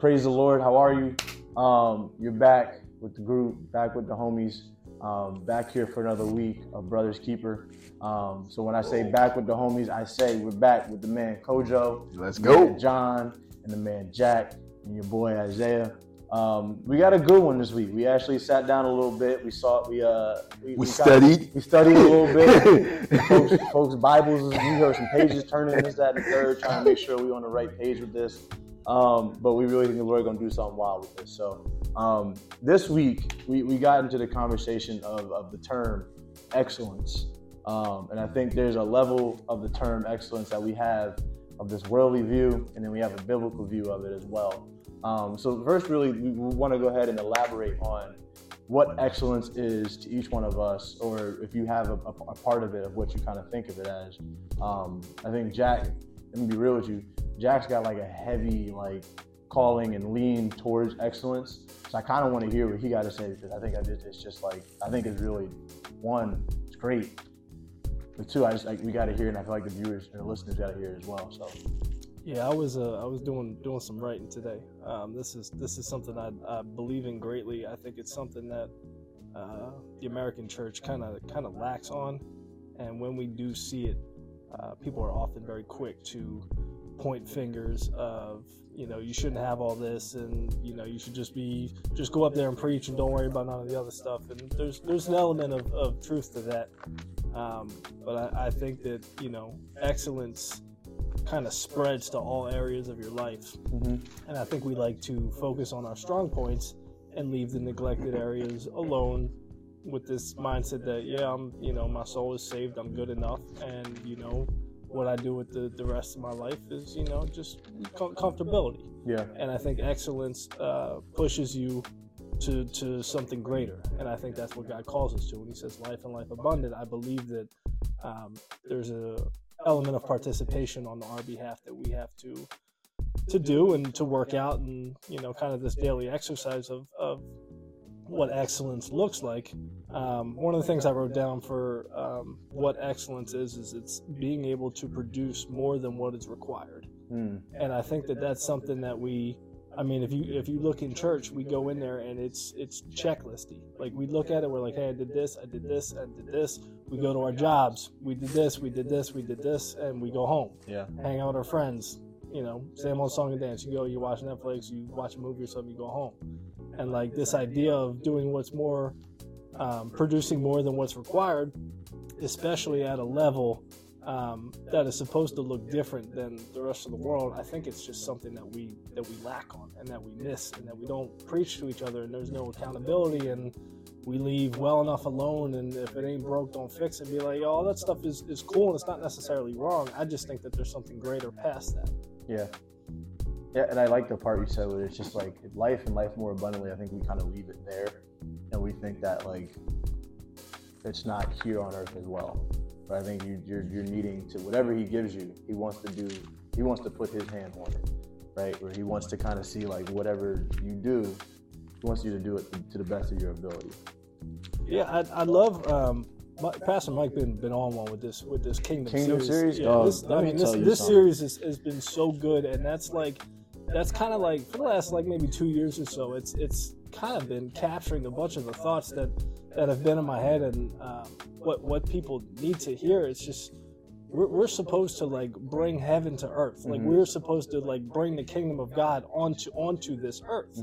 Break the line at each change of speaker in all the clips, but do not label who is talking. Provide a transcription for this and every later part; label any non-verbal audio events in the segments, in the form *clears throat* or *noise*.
praise the Lord. How are you? Um, you're back with the group, back with the homies, um, back here for another week of Brothers Keeper. Um, so when I say back with the homies, I say we're back with the man Kojo,
Let's
the
go.
man John, and the man Jack, and your boy Isaiah. Um, we got a good one this week. We actually sat down a little bit. We saw we uh
We
kinda-
studied.
we studied a little bit. *laughs* folks, folks, Bibles. We heard some pages turning this, that, and the third, trying to make sure we're on the right page with this. Um, but we really think the Lord gonna do something wild with this. So um, this week we, we got into the conversation of, of the term excellence, um, and I think there's a level of the term excellence that we have of this worldly view, and then we have a biblical view of it as well. Um, so first, really, we want to go ahead and elaborate on what excellence is to each one of us, or if you have a, a, part of it, of what you kind of think of it as. Um, I think Jack, let me be real with you, Jack's got like a heavy like calling and lean towards excellence. So I kind of want to hear what he got to say because I think I did. It's just like I think it's really one, it's great. But two, I just like we got to hear, and I feel like the viewers and the listeners got to hear as well. So
Yeah, I was uh, I was doing doing some writing today. Um, this is this is something I, I believe in greatly. I think it's something that uh, the American church kind of kind of lacks on, and when we do see it, uh, people are often very quick to point fingers of you know you shouldn't have all this and you know you should just be just go up there and preach and don't worry about none of the other stuff. And there's there's an element of, of truth to that. Um, but I, I think that you know excellence kind of spreads to all areas of your life. And I think we like to focus on our strong points and leave the neglected areas alone with this mindset that, yeah, I'm, you know, my soul is saved, I'm good enough. And, you know, what I do with the, the rest of my life is, you know, just com- comfortability.
yeah,
And I think excellence uh, pushes you to, to something greater. And I think that's what God calls us to. When He says life and life abundant, I believe that um, there's a element of participation on our behalf that we have to to do and to work out and you know kind of this daily exercise of, of what excellence looks like um, one of the things i wrote down for um, what excellence is is it's being able to produce more than what is required
Mm.
and I think that that's something that we. I mean, if you if you look in church, we go in there and it's it's checklisty. Like we look at it, we're like, hey, I did this, I did this, I did this. We go to our jobs, we did this, we did this, we did this, and we go home,
yeah,
hang out with our friends. You know, same old song and dance. You go, you watch Netflix, you watch a movie or something, you go home, and like this idea of doing what's more, um, producing more than what's required, especially at a level um, that is supposed to look different than the rest of the world. I think it's just something that we that we lack on and that we miss and that we don't preach to each other and there's no accountability and we leave well enough alone and if it ain't broke don't fix it. And be like yo all that stuff is, is cool and it's not necessarily wrong. I just think that there's something greater past that.
Yeah, yeah. And I like the part you said where it's just like life and life more abundantly. I think we kind of leave it there, and we think that like it's not here on earth as well. But I think you, you're you're needing to whatever he gives you, he wants to do. He wants to put his hand on it, right? Where he wants to kind of see like whatever you do, he wants you to do it to the best of your ability.
yeah i, I love um, Mi- Pastor Mike been been on one with this with this Kingdom,
Kingdom series?
Yeah,
Oh,
this, I
me
mean this this series has, has been so good, and that's like that's kind of like for the last like maybe two years or so. It's it's kind of been capturing a bunch of the thoughts that that have been in my head and um, what what people need to hear. It's just we're, we're supposed to like bring heaven to earth. Like we're supposed to like bring the kingdom of God onto onto this earth.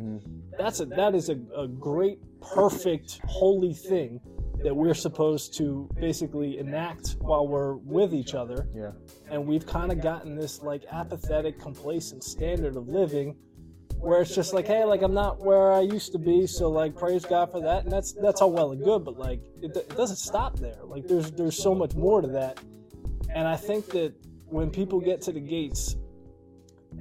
That's a that is a, a great, perfect, holy thing that we're supposed to basically enact while we're with each other.
Yeah,
And we've kind of gotten this like apathetic, complacent standard of living where it's just like, hey, like I'm not where I used to be, so like praise God for that, and that's that's all well and good, but like it, it doesn't stop there. Like there's there's so much more to that, and I think that when people get to the gates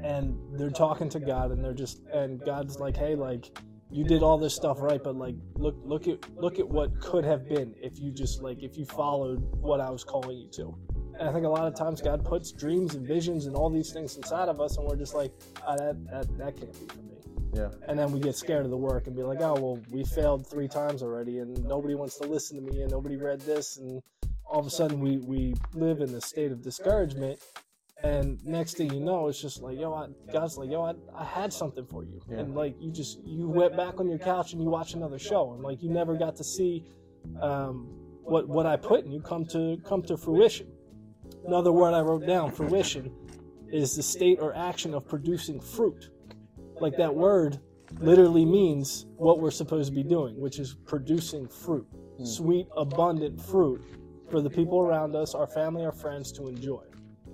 and they're talking to God and they're just and God's like, hey, like you did all this stuff right, but like look look at look at what could have been if you just like if you followed what I was calling you to. And I think a lot of times God puts dreams and visions and all these things inside of us, and we're just like, ah, that, that that can't be for me.
yeah,
And then we get scared of the work and be like, oh well, we failed three times already, and nobody wants to listen to me, and nobody read this, and all of a sudden we we live in this state of discouragement And next thing you know, it's just like, yo, I, God's like, yo, I, I had something for you.
Yeah.
And like, you just, you went back on your couch and you watch another show. And like, you never got to see um, what, what I put in you come to, come to fruition. Another word I wrote down, fruition, is the state or action of producing fruit. Like that word literally means what we're supposed to be doing, which is producing fruit, sweet, abundant fruit for the people around us, our family, our friends to enjoy.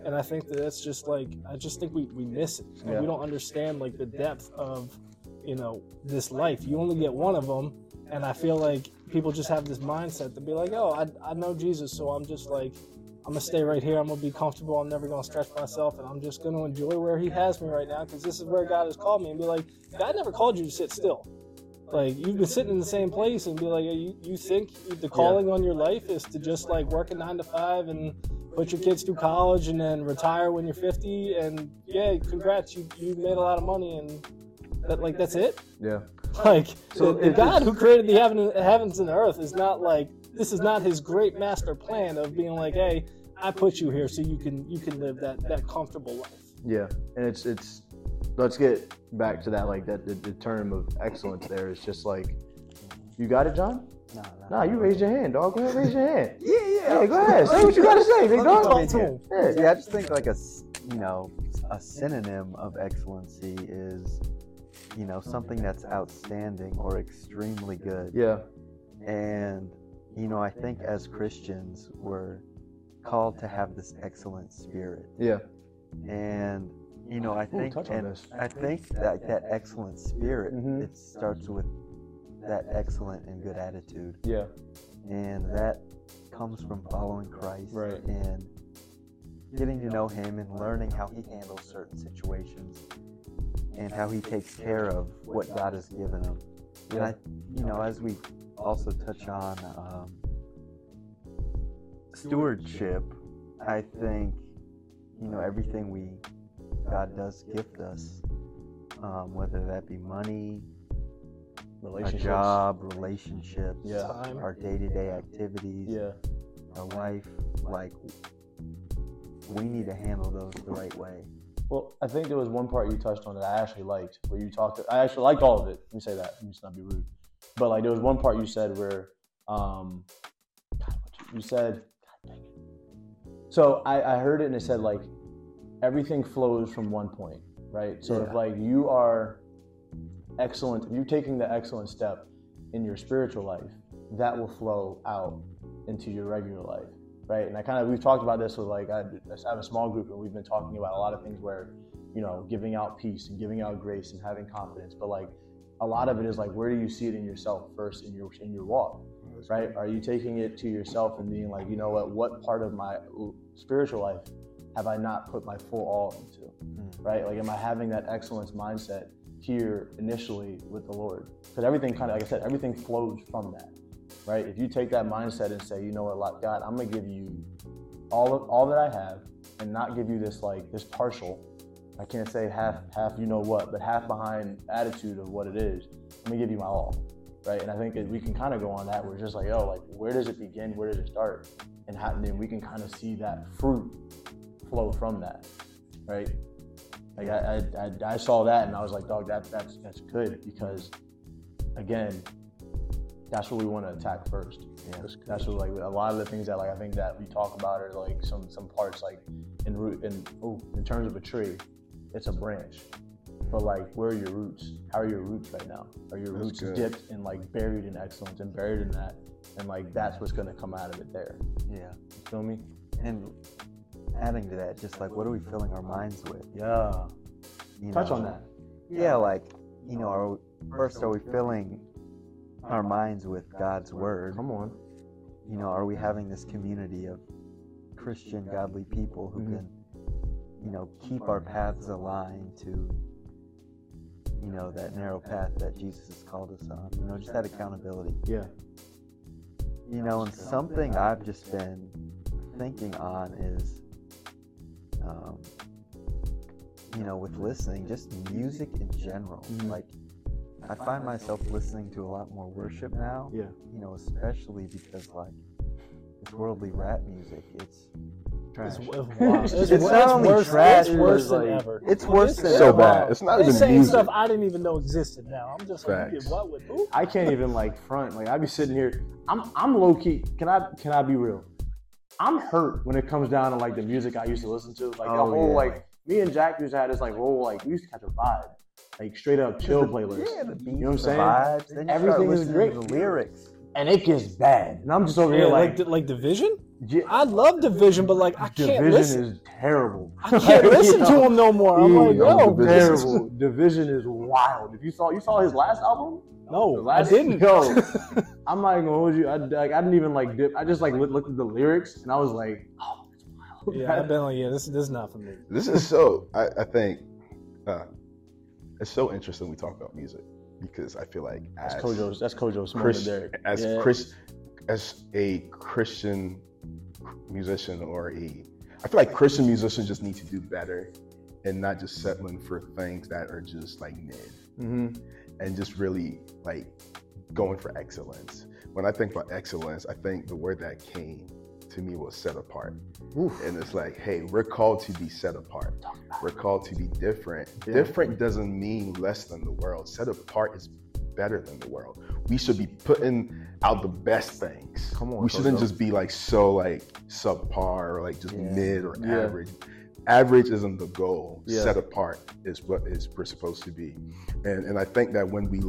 And I think that that's just like, I just think we, we miss it.
Yeah.
we don't understand like the depth of, you know, this life. You only get one of them. And I feel like people just have this mindset to be like, oh, I, I know Jesus, so I'm just like, I'm gonna stay right here. I'm gonna be comfortable. I'm never gonna stretch myself, and I'm just gonna enjoy where He has me right now because this is where God has called me. And be like, God never called you to sit still. Like you've been sitting in the same place, and be like, you, you think the calling on your life is to just like work a nine to five and put your kids through college and then retire when you're 50, and yeah, congrats, you you made a lot of money, and that like that's it.
Yeah. *laughs*
Like
So
the, the God who created the heaven, heavens and the earth is not like this is not his great master plan of being like, hey, I put you here so you can you can live that that comfortable life.
Yeah, and it's it's. Let's get back to that. Like that, the, the term of excellence. There is just like, you got it, John.
No, no.
Nah, you raised your hand, dog. Go ahead, raise your hand. *laughs*
Yeah, yeah.
Hey, go ahead. Say what you gotta say, big
Let me
dog.
come in
Talk to him.
Yeah.
I just think like a, you know, a synonym of excellency is, you know, something that's outstanding or extremely good.
Yeah.
And, you know, I think as Christians, we're called to have this excellent spirit.
Yeah.
And, you know, I think,
touch on
and. I think that that excellent spirit,
Mhm.
it starts with that excellent and good attitude.
Yeah.
and that comes from following Christ
Right.
and getting to know Him and learning how He handles certain situations and how He takes care of what God has given Him. And I, you know, as we also touch on um, stewardship, I think, you know, everything we God does gift us, um, whether that be money, a
Relationships.
job, relationships,
Yeah.
Time.
our day-to-day activities,
Yeah.
our life, like we need to handle those the right way.
Well, I think there was one part you touched on that I actually liked, where you talked. I actually liked all of it. Let me say that. Let me just not be rude. But like, there was one part you said where, um, God, you, you said. God dang it. So I, I heard it and it said like, everything flows from one point, right? So if like you are excellent, if you're taking the excellent step in your spiritual life, that will flow out into your regular life, right? And I kind of we've talked about this with like I, I have a small group and we've been talking about a lot of things where you know giving out peace and giving out grace and having confidence, but like a lot of it is like where do you see it in yourself first in your in your walk, right? Are you taking it to yourself and being like, you know what, what part of my spiritual life have I not put my full all into, hmm. right? Like, am I having that excellence mindset here initially with the Lord? Because everything kind of, like I said, everything flows from that, right? If you take that mindset and say, you know what, God, I'm gonna give you all of all that I have, and not give you this like this partial. I can't say half half you know what, but half behind attitude of what it is. I'm gonna give you my all, right? And I think that we can kind of go on that. We're just like, oh, like where does it begin? Where does it start? And how, and then we can kind of see that fruit flow from that, right? Like I, I, I, I saw that and I was like, dog, that that's that's good because, again, that's what we want to attack first.
Yeah.
That's, that's what like a lot of the things that like I think that we talk about are like some some parts like in root in oh in terms of a tree, it's a branch. But like, where are your roots? How are your roots right now? Are your
That's
roots
good.
dipped and like buried in excellence and buried in that? And like that's what's gonna come out of it there.
Yeah.
You feel me?
And adding to that, just like what are we filling our minds with?
Yeah.
You
Touch
know?
on that.
Yeah, like you know, are we, first are we filling our minds with God's word?
Come on.
You know, are we having this community of Christian, godly people who
Mhm.
can, you know, keep our paths aligned to, you know, that narrow path that Jesus has called us on? You know, just that accountability.
Yeah.
You know, and something I've just been thinking on is, um, you know, with listening, just music in general.
Mhm.
Like, I find myself listening to a lot more worship now.
Yeah.
You know, especially because like this worldly rap music, it's
Trash.
It's, *laughs* it's. It's,
It's
it's
not only
worse,
trash,
it's worse than
like,
ever.
it's worse than
So
ever.
bad. It's not
They're
even
saying
music.
stuff I didn't even know existed now. I'm just like,
Facts.
yeah, what with who?
I can't even like front. Like I'd be sitting here. I'm I'm low key. Can I can I be real? I'm hurt when it comes down to like the music I used to listen to. Like the
Oh,
whole
yeah.
like me and Jack used to have this like whole like we used to catch a vibe, like straight up chill playlist.
Yeah, the beats,
You know what I'm saying?
vibes. Then
Everything
start
is great.
the lyrics.
And it gets bad, and I'm just over
Yeah,
here
like
like,
like, like division.
yeah,
I love division, but like I can't
division
listen.
is terrible.
I can't *laughs* listen to him no more. I'm like,
Yo,
yo,
Division.
terrible. Division is wild. If you saw you saw his last album, The
no, I didn't. *laughs*
Yo, *laughs* I'm not even gonna hold you. I, like, I didn't even like dip. I just like looked, looked at the lyrics and I was like, oh, it's wild.
yeah, I've been like, yeah, this this is not for me.
This is so. I, I think uh, it's so interesting we talk about music because I feel like
That's
as
Kojo's. That's Kojo's moment,
Chris,
Derek.
as
Yeah.
Chris, as a Christian musician or a, I feel like Christian musicians just need to do better and not just settling for things that are just like mid
Mhm.
and just really like going for excellence. When I think about excellence, I think the word that came to me was set apart.
Oof.
And it's like, hey, we're called to be set apart. We're called to be different.
Yeah.
Different doesn't mean less than the world. Set apart is better than the world. We should be putting out the best things.
Come on,
We shouldn't just be like so like subpar or like just
Yeah.
mid or
Yeah.
average. Average isn't the goal. Set apart is what is we're supposed to be. Mm-hmm. And and I think that when we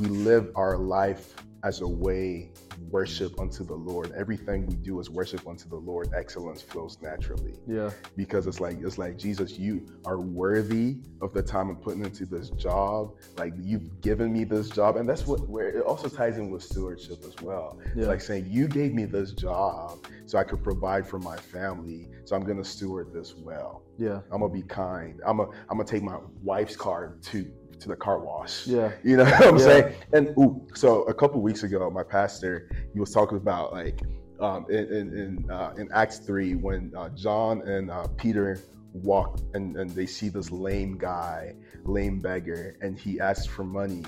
we live our life as a way worship unto the Lord, everything we do is worship unto the Lord. Excellence flows naturally
Yeah.
because it's like it's like Jesus, you are worthy of the time I'm putting into this job. Like you've given me this job, and that's what where it also ties in with stewardship as well.
Yeah.
It's like saying you gave me this job so I could provide for my family, so I'm gonna steward this well.
Yeah.
I'm gonna be kind. I'm gonna I'm gonna take my wife's car to to the car wash.
Yeah. *laughs*
You know what I'm
Yeah.
saying? And ooh, so a couple weeks ago, my pastor he was talking about like um, in in in, uh, in Acts three when uh, John and uh, Peter walk and, and they see this lame guy, lame beggar, and he asks for money.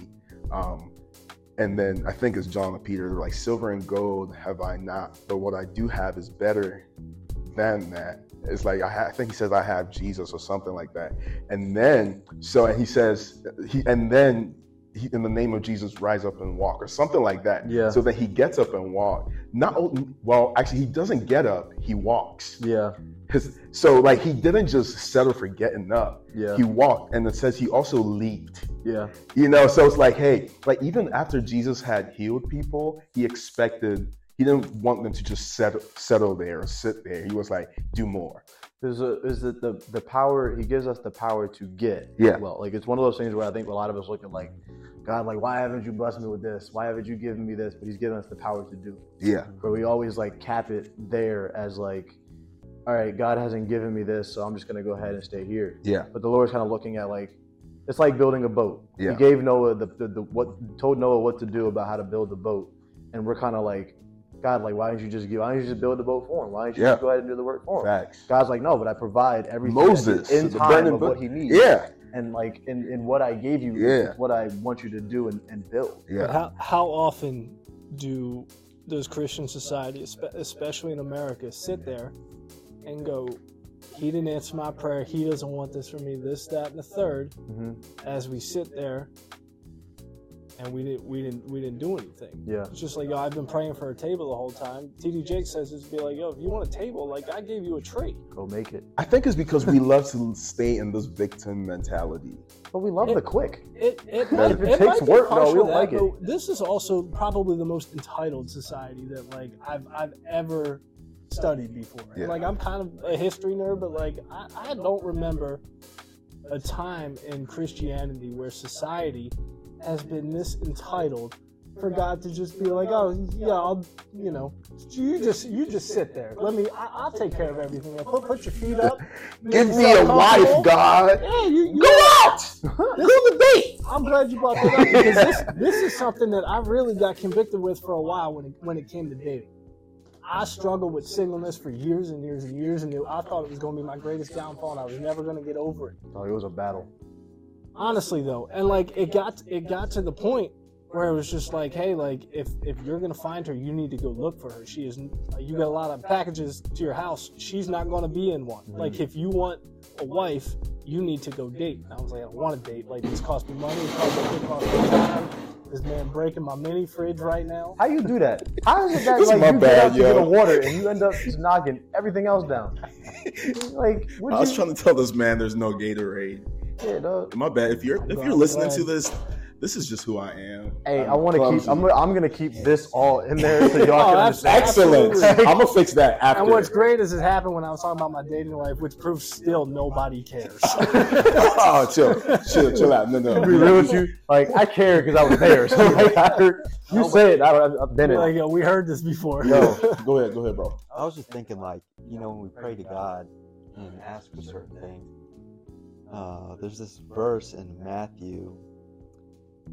Um, and then I think it's John and Peter. They're like, "Silver and gold have I not, but what I do have is better than that." It's like I, ha- I think he says I have Jesus or something like that. And then so and he says he and then he, in the name of Jesus rise up and walk or something like that.
Yeah.
So that he gets up and walk. Not well, actually he doesn't get up. He walks.
Yeah.
Cause so like he didn't just settle for getting up.
Yeah.
He walked, and it says he also leaped.
Yeah.
You know, so it's like, hey, like even after Jesus had healed people, he expected he didn't want them to just settle settle there or sit there. He was like, do more.
There's a is it the the power he gives us the power to get
Yeah.
well like it's one of those things where I think a lot of us look at like God like why haven't you blessed me with this why haven't you given me this but he's given us the power to do it.
Yeah.
where we always like cap it there as like all right God hasn't given me this so I'm just gonna go ahead and stay here
Yeah.
but the Lord's kind of looking at like it's like building a boat
Yeah.
he gave Noah the, the, the what told Noah what to do about how to build the boat and we're kind of like God like why didn't you just give why didn't you just build the boat for him why didn't you
Yeah.
just go ahead and do the work for him
Facts.
God's like, no, but I provide everything
Moses,
in
the
time
burning
of what he needs.
Yeah.
And like in, in what I gave you,
Yeah.
is what I want you to do and, and build.
But
Yeah.
how how often do those Christian society, espe- especially in America, sit there and go, "He didn't answer my prayer. He doesn't want this for me. This, that, and the 3rd
Mm-hmm.
As we sit there and we didn't we didn't we didn't do anything.
Yeah.
It's just like, yo, I've been praying for a table the whole time. TD Jake says it's be like, yo, if you want a table, like I gave you a tree.
Go make it.
I think it's because we love to stay in this victim mentality.
But we love
It-
the quick.
It it,
If
might,
it
it
takes
might
work, no, we don't
to
like it.
This is also probably the most entitled society that like I've I've ever studied before. And,
Yeah.
Like I'm kind of a history nerd, but like I, I don't remember a time in Christianity where society has been this entitled for God to just be like, oh yeah, I'll you know, you just you just sit there. Let me I, I'll take care of everything. Put put your feet up.
Give me a wife. God.
Yeah, you, you
Go out.
This-
Go the date.
I'm glad you brought that up because this this is something that I really got convicted with for a while when it when it came to dating. I struggled with singleness for years and years and years, and I thought it was going to be my greatest downfall, and I was never going to get over it.
Oh, it was a battle.
Honestly, though, and like it got it got to the point where it was just like, hey, like if if you're gonna find her, you need to go look for her. She is. You got a lot of packages to your house. She's not gonna be in one. Mm-hmm. Like if you want a wife, you need to go date. And I was like, I don't want to date. Like this costs me money. It costs me, it costs me time. This man breaking my mini fridge right now.
How you do that? How is it that
This
like you
bad,
get out to get a water and you end up knocking everything else down? *laughs* like,
I was
you?
trying to tell this man there's no Gatorade.
yeah, dog.
My bad. If you're if you're listening to this, this is just who I am.
Hey, I
I'm
want to keep. I'm. Gonna, I'm gonna keep this all in there so y'all *laughs*
Oh,
can
abs-
understand.
Excellent.
Absolutely.
I'm gonna fix that after.
And what's great is it happened when I was talking about my dating life, which proves still nobody cares. *laughs*
oh, chill, chill, chill out. No, no.
To be real with you, like I care because I was there. So like, I heard you say it. I, I've been in.
like,
it.
yo, we heard this before.
Yo,
Go ahead, go ahead, bro.
I was just thinking, like, you know, when we pray to God and ask for certain things, uh, there's this verse in Matthew,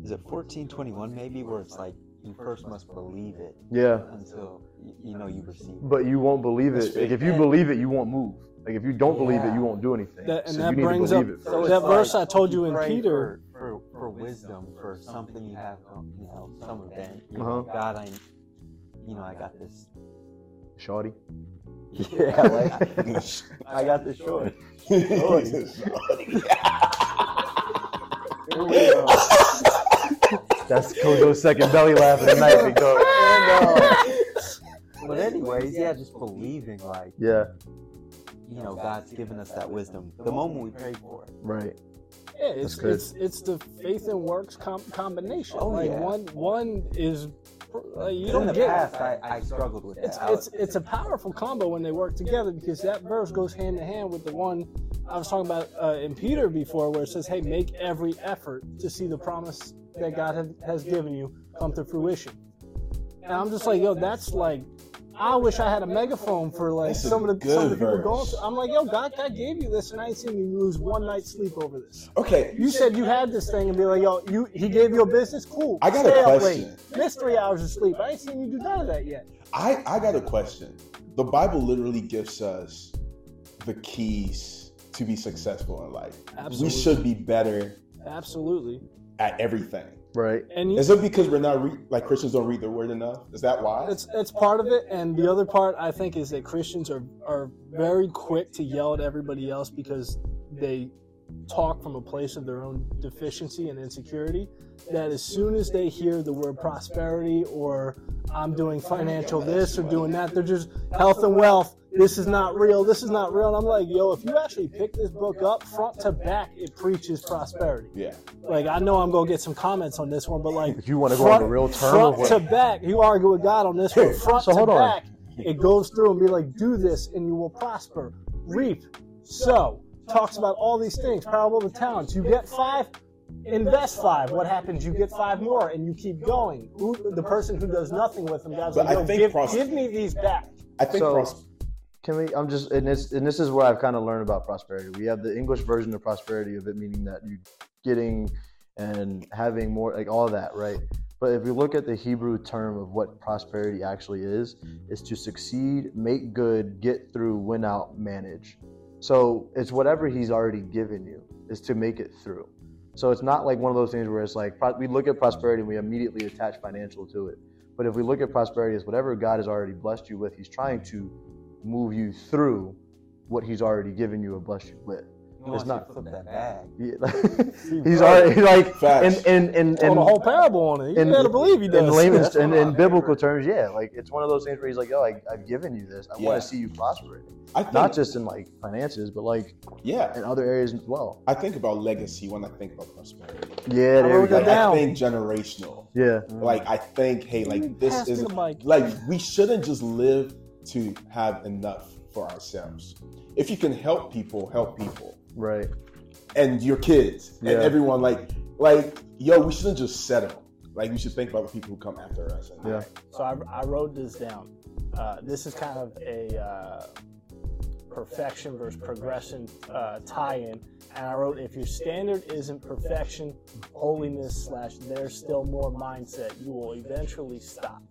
is it 1421 maybe, where it's like, you first must believe it
yeah,
until, you know, you receive it.
but you won't believe it. Like, if you believe it, you won't move. Like if you don't believe it, you won't do anything.
That- and
so
that
you need
brings
to
up-
believe it.
So
first.
it's
that verse I told
you
you in Peter-
For, for, for wisdom, for something you have, you know, some event. You
Uh-huh.
know, God, I, you know, I got this.
Shorty. *laughs*
Yeah, like, I got this short. *laughs* *laughs*
That's Kojo's second belly laugh of the night, *laughs* big dog.
But anyways, yeah, just believing like
Yeah,
you know God's given us that wisdom the moment we pray for it.
right.
Yeah, it's, it's it's the faith and works com- combination.
Oh,
like
yeah.
one one is like, you
in
don't
the
get
past, I, I struggled with that.
it's
I
it's it's a powerful combo when they work together because that verse goes hand in hand with the one I was talking about uh, in Peter before, where it says, "Hey, make every effort to see the promise that God has, has given you come to fruition." And I'm just like, yo, that's like. I wish I had a megaphone for like
That's
some of the some of the people
verse.
going. through- I'm like, yo, God, God gave you this, and I ain't seen you lose one night's sleep over this.
Okay,
You said you had this thing and be like, yo, you he gave you a business? Cool.
I got a
Stay up
question.
late. Miss three hours of sleep. I ain't seen you do none of that yet.
I I got a question. The Bible literally gives us the keys to be successful in life.
Absolutely.
We should be better
Absolutely.
At everything.
Right.
And you,
Is it because we're not re- like Christians don't read the word enough? Is that why?
it's it's part of it, and the other part I think is that Christians are are very quick to yell at everybody else because they talk from a place of their own deficiency and insecurity. That as soon as they hear the word prosperity or I'm doing financial this or doing that, they're just health and wealth. This is not real. This is not real. And I'm like, yo, if you actually pick this book up front to back, it preaches prosperity.
yeah.
Like I know I'm gonna get some comments on this one, but like
If you wanna go on the real term
front to back, you argue with God on this one. *laughs* Front
So
to
hold on.
back, it goes through and be like, do this and you will prosper, reap, sow. Talks about all these things. Parable of the talents. You get five, invest five. What happens? You get five more, and you keep going. Who, the person who does nothing with them, God's
But
like,
I think
give,
pros-
give me these back.
I think
So-
pros-
Can we? I'm just, and this, and this is where I've kind of learned about prosperity. We have the English version of prosperity of it, meaning that you're getting and having more, like all that, right? But if we look at the Hebrew term of what prosperity actually is, mm-hmm. is to succeed, make good, get through, win out, manage. So it's whatever He's already given you is to make it through. So it's not like one of those things where it's like we look at prosperity and we immediately attach financial to it. But if we look at prosperity as whatever God has already blessed you with, He's trying to move you through what He's already given you or blessed you with.
He wants
not-
flip that bag.
Yeah, *laughs* *laughs* he's already like
Facts.
in in in,
Told
in
the whole parable on it. You
in-
better believe he does.
in layman's in, in biblical terms, yeah, like it's one of those things where he's like, "Yo, I, I've given you this. I
Yeah.
want to see you prosper." it."
I think,
Not just in like finances, but like
yeah.
in other areas as well.
I think about legacy when I think about prosperity.
Yeah, there we go.
that
Like. I think generational.
Yeah, mm.
Like I think, hey, like this is
the
like we shouldn't just live to have enough for ourselves. If you can help people, help people.
right.
and your kids
Yeah.
and everyone like like yo we shouldn't just settle like we should think about the people who come after us and
Yeah.
So I, I wrote this down. Uh, this is kind of a uh, perfection versus progression uh, tie-in, and I wrote if your standard isn't perfection, holiness slash there's still more mindset, you will eventually stop.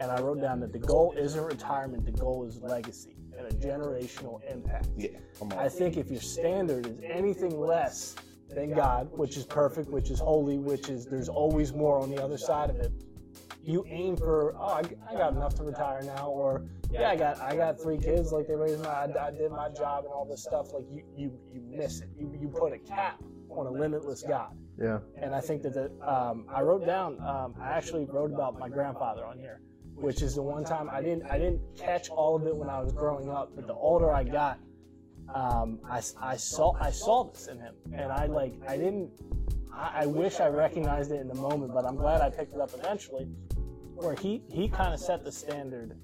And I wrote down that the goal isn't retirement, the goal is legacy and a generational impact.
yeah come on
I think if your standard is anything less than God, which is perfect, which is holy, which is there's always more on the other side of it. You aim for, oh, I, I got enough to retire now, or yeah, I got I got three kids, like they raised my, I, I did my job and all this stuff. Like you you you miss it. You you put a cap on a limitless God.
Yeah.
And I think that the, um, I wrote down. Um, I actually wrote about my grandfather on here, which is the one time I didn't I didn't catch all of it when I was growing up. But the older I got, um, I, I saw I saw this in him, and I like I didn't. I, I wish I recognized it in the moment, but I'm glad I picked it up eventually. Where he he kind of set the standard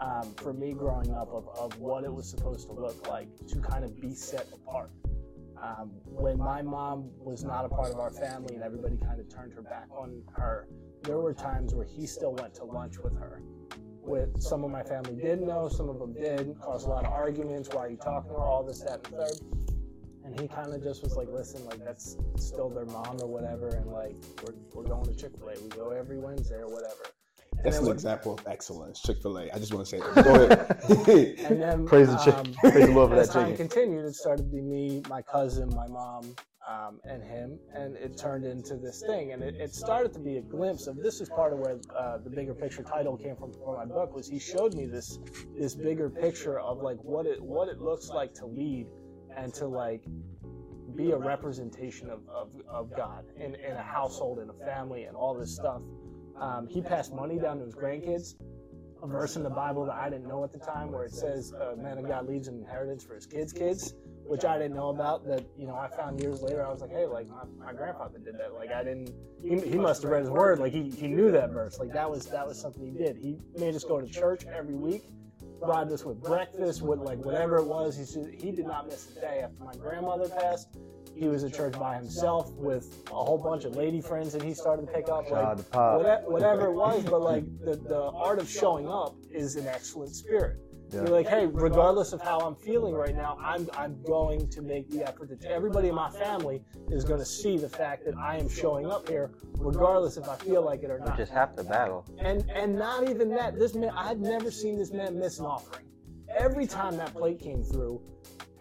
um, for me growing up of, of what it was supposed to look like to kind of be set apart. Um, when my mom was not a part of our family and everybody kind of turned her back on her, there were times where he still went to lunch with her. With some of my family didn't know, some of them did, caused a lot of arguments. Why are you talking to her? All this, that, and third. And he kind of just was like, listen, like that's still their mom or whatever, and like we're, we're going to Chick Fil A. We go every Wednesday or whatever. And
That's an example of excellence. Chick Fil A. I just want to say that. *laughs* Go ahead.
And then *laughs*
Praise the chick-
um,
praise the Lord for
as
that
time
chicken.
continued, it started to be me, my cousin, my mom, um, and him, and it turned into this thing. And it, it started to be a glimpse of this is part of where uh, the bigger picture title came from for my book was he showed me this this bigger picture of like what it what it looks like to lead and to like be a representation of, of, of God in, in a household, in a family, and all this stuff. Um, he passed money down to his grandkids. A verse in the Bible that I didn't know at the time, where it says, "A man of God leaves an inheritance for his kids' kids," which I didn't know about. That you know, I found years later. I was like, "Hey, like my, my grandfather did that. Like I didn't. He, he must have read his word. Like he, he knew that verse. Like that was that was something he did. He made us go to church every week, provided us with breakfast, with like whatever it was. He said he did not miss a day after my grandmother passed. He was at church by himself with a whole bunch of lady friends, and he started to pick up like whatever, whatever it was. But like the, the art of showing up is an excellent spirit.
Yeah.
You're like, hey, regardless of how I'm feeling right now, I'm I'm going to make the effort that everybody in my family is going to see the fact that I am showing up here, regardless if I feel like it or not.
just half the battle.
And and not even that. This man, I've never seen this man miss an offering. Every time that plate came through,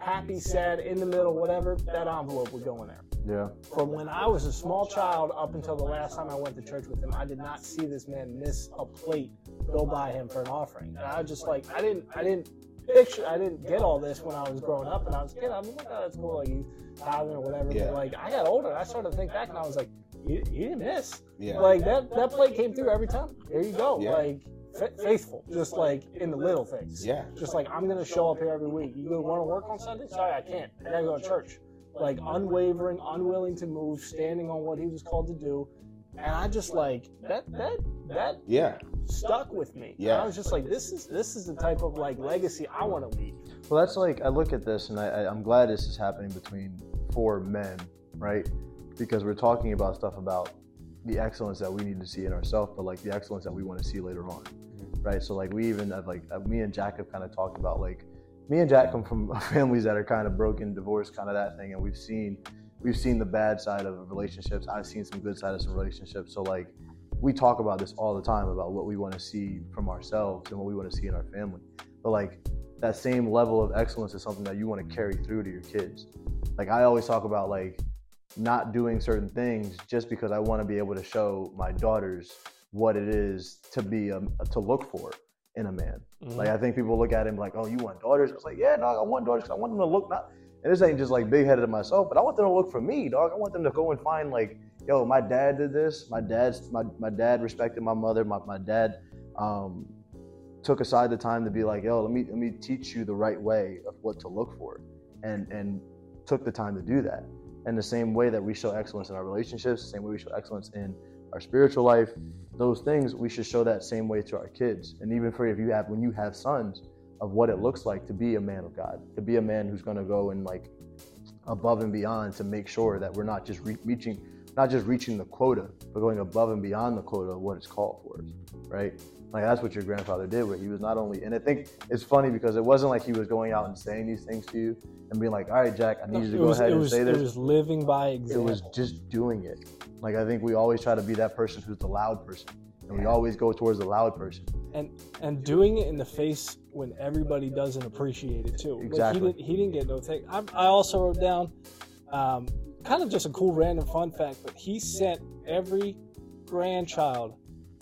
happy, sad, in the middle, whatever, that envelope would go in there.
Yeah.
From when I was a small child up until the last time I went to church with him, I did not see this man miss a plate go by him for an offering. And I was just like, I didn't, I didn't picture, I didn't get all this when I was growing up, and I was a kid. I was like, oh, that's cool, like you tithing or whatever.
Yeah.
But like, I got older, and I started to think back, and I was like, he, he didn't miss.
Yeah.
Like that, that plate came through every time. There you go.
Yeah.
Like fa- faithful, just like in the little things.
Yeah.
Just like I'm gonna show up here every week. You want to work on Sunday? Sorry, I can't. I gotta go to church. Like unwavering, unwilling to move, standing on what he was called to do. And I just like that. That that
Yeah.
stuck with me.
Yeah.
And I was just like, this is this is the type of like legacy I want to leave.
Well, that's like I look at this, and I, I, I'm glad this is happening between four men, right? Because we're talking about stuff about the excellence that we need to see in ourselves, but like the excellence that we want to see later on, right? So like we even have like uh, me and Jack have kind of talked about like me and Jack come from *laughs* families that are kind of broken, divorced, kind of that thing, and we've seen we've seen the bad side of relationships. I've seen some good side of some relationships. So like we talk about this all the time about what we want to see from ourselves and what we want to see in our family. But like that same level of excellence is something that you want to carry through to your kids. Like I always talk about like not doing certain things just because I want to be able to show my daughters what it is to be a, to look for in a man. Like I think people look at him like, "Oh, you want daughters?" It's like, "Yeah, dog, I want daughters. 'cause I want them to look not." And this ain't just like big headed to myself, but I want them to look for me, dog. I want them to go and find like, "Yo, my dad did this. My dad's my my dad respected my mother. My my dad um, took aside the time to be like, "Yo, let me let me teach you the right way of what to look for," and and took the time to do that. And the same way that we show excellence in our relationships, the same way we show excellence in our spiritual life, those things we should show that same way to our kids. And even for if you have when you have sons, of what it looks like to be a man of God, to be a man who's going to go and like above and beyond to make sure that we're not just re- reaching, not just reaching the quota, but going above and beyond the quota of what it's called for right? Like that's what your grandfather did. Where he was not only, and I think it's funny because it wasn't like he was going out and saying these things to you and being like, "All right, Jack, I need you to go
was,
ahead and
was,
say
it
this."
was living by example.
It was just doing it. Like I think we always try to be that person who's the loud person, and we always go towards the loud person.
and and doing it in the face when everybody doesn't appreciate it too. Like,
Exactly.
he didn't he didn't get no take. I, I also wrote down Um, kind of just a cool random fun fact, but he sent every grandchild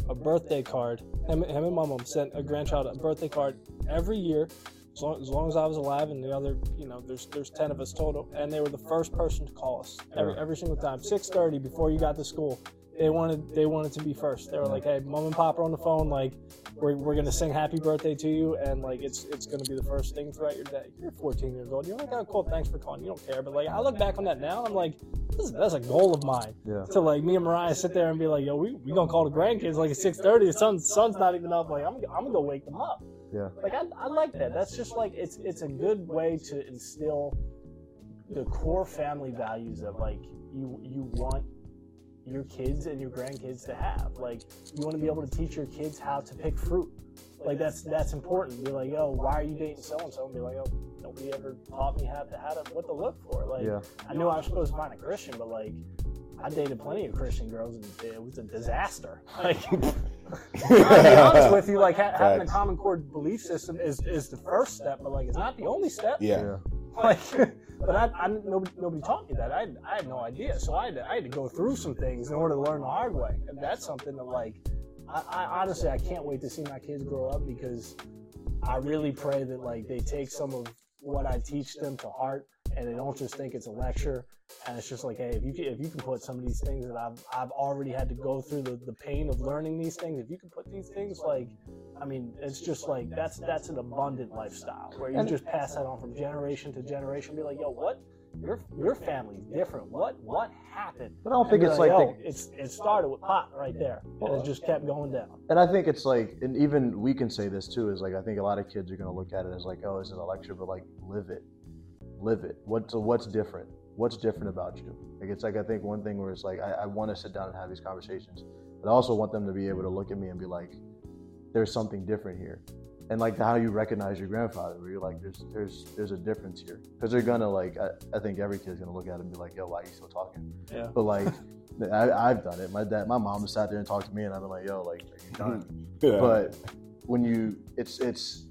a birthday card. Him, him and my mom sent a grandchild a birthday card every year, as long, as long as I was alive, and the other, you know, there's there's ten of us total, and they were the first person to call us every every single time. Six thirty before you got to school, they wanted they wanted to be first. They were like, "Hey, mom and pop are on the phone. Like, we're, we're gonna sing happy birthday to you, and like it's it's gonna be the first thing throughout your day." You're 14 years old. You're like, "Oh, cool. Thanks for calling." You don't care, but like I look back on that now, I'm like, this is, that's a goal of mine.
Yeah.
To like me and Mariah sit there and be like, "Yo, we we gonna call the grandkids like at 6:30. The son son's not even up. Like I'm I'm gonna go wake them up."
Yeah.
Like I, I like that. That's just like it's it's a good way to instill the core family values that like you you want your kids and your grandkids to have. Like you want to be able to teach your kids how to pick fruit. Like that's that's important. Be like, yo, why are you dating so and so? And be like, oh, nobody ever taught me how to how to what to look for. Like
Yeah.
I knew I was supposed to find a Christian, but like I dated plenty of Christian girls and it was a disaster. Like *laughs* I'll be honest with you, like ha- having a common core belief system is, is the first step, but like it's not the only step.
Yeah.
Yeah.
Like, *laughs* but I, I nobody, nobody taught me that. I, I had no idea, so I had, to, I had to go through some things in order to learn the hard way, and that's something that like, I, I honestly I can't wait to see my kids grow up because I really pray that like they take some of what I teach them to heart, and they don't just think it's a lecture. And it's just like, hey, if you can, if you can put some of these things that I've I've already had to go through the, the pain of learning these things, if you can put these things like, I mean, it's just like that's that's an abundant lifestyle where you just pass that on from generation to generation. Be like, yo, what? Your your family's different. What what happened?
But I don't think it's like,
yo,
the-
it's it started with pot right there, and it just kept going down.
and I think it's like, and even we can say this too, is like I think a lot of kids are gonna look at it as like, oh, this is a lecture, but like live it, live it. What so what's different? What's different about you? Like it's like I think one thing where it's like I, I want to sit down and have these conversations, but I also want them to be able to look at me and be like, there's something different here, and like how you recognize your grandfather, where you're like, there's there's there's a difference here, because they're gonna like I, I think every kid's gonna look at it and be like, yo, why are you still talking?
Yeah.
But like. *laughs* I, I've done it. My dad, my mom has sat there and talked to me, and I've been like, "Yo, like, are you done?" *laughs*
Yeah.
but when you it's it's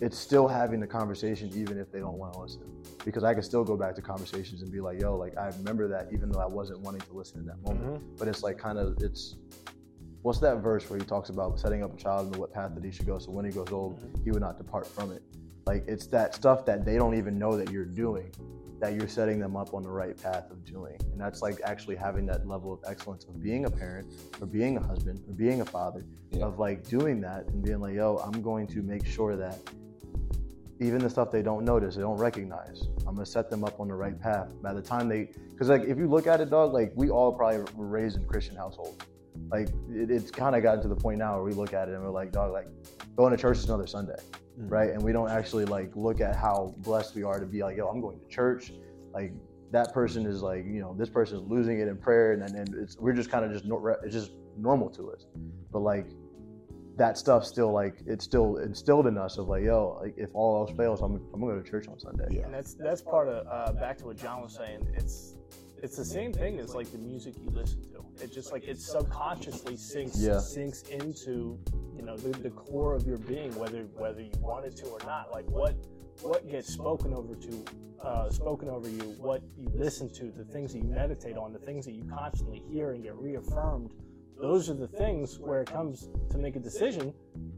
it's still having the conversation even if they don't want to listen because i can still go back to conversations and be like yo like i remember that even though i wasn't wanting to listen in that moment. Mm-hmm. But it's like kind of it's what's that verse where he talks about setting up a child in the what path that he should go so when he goes old mm-hmm. he would not depart from it? Like it's that stuff that they don't even know that you're doing that you're setting them up on the right path of doing. And that's like actually having that level of excellence of being a parent or being a husband or being a father
Yeah.
of like doing that and being like yo i'm going to make sure that even the stuff they don't notice they don't recognize i'm going to set them up on the right path. By the time they because like if you look at it dog like we all probably were raised in christian households like it, it's kind of gotten to the point now where we look at it and we're like dog like going to church is another sunday
Mhm.
right? And we don't actually like look at how blessed we are to be like yo i'm going to church. Like that person is like you know this person is losing it in prayer and then it's we're just kind of just it's just normal to us. But like that stuff still like it's still instilled in us of like yo like if all else fails i'm, I'm gonna go to church on sunday
Yeah.
And that's that's part of uh, back to what John was saying. It's it's the same thing as like the music you listen to. It just like it subconsciously sinks
Yeah.
sinks into you know the, the core of your being, whether whether you want it to or not. Like what what gets spoken over to uh, spoken over you, what you listen to, the things that you meditate on, the things that you constantly hear and get reaffirmed. Those are the things where it comes to make a decision.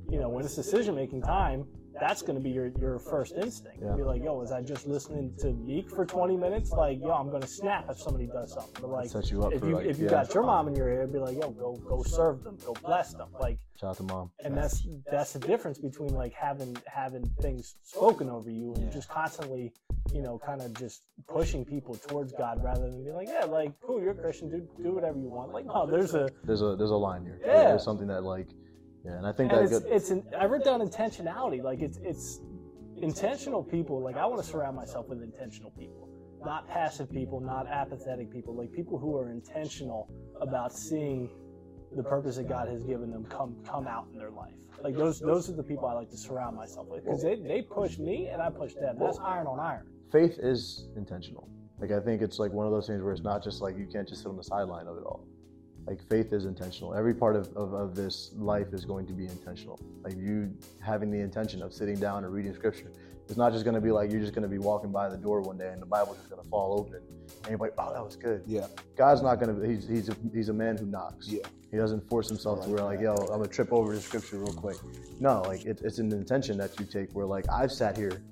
You know, when it's decision making time, that's going to be your, your first instinct.
Yeah.
Be like, yo, was I just listening to Meek for 20 minutes? Like, yo, I'm going to snap if somebody does something. But like,
set you up
if you
like
if you
yeah,
got your mom in your ear, be like, yo, go go serve them, go bless them. Like,
shout out to mom
and that's that's the difference between like having having things spoken over you and
Yeah.
just constantly you know kind of just pushing people towards god rather than be like yeah like cool you're a christian do do whatever you want like no there's a
there's a there's a line here
Yeah.
there's something that like yeah and i think
and
that
it's
good
it's an, i wrote down intentionality like it's it's intentional people like i want to surround myself with intentional people not passive people not apathetic people like people who are intentional about seeing the purpose that god has given them come come out in their life. Like those those are the people i like to surround myself with because they, they push me and i push them. That's iron on iron.
faith is intentional. Like i think it's like one of those things where it's not just like you can't just sit on the sideline of it all like faith is intentional every part of, of, of this life is going to be intentional like you having the intention of sitting down and reading scripture It's not just gonna be like you're just gonna be walking by the door one day and the Bible's just gonna fall open and you're like, oh, that was good.
Yeah.
God's not gonna. He's he's a, he's a man who knocks.
Yeah.
He doesn't force himself to where like, yo, I'm gonna trip over the scripture real quick. No, like it, it's an intention that you take. Where like I've sat here,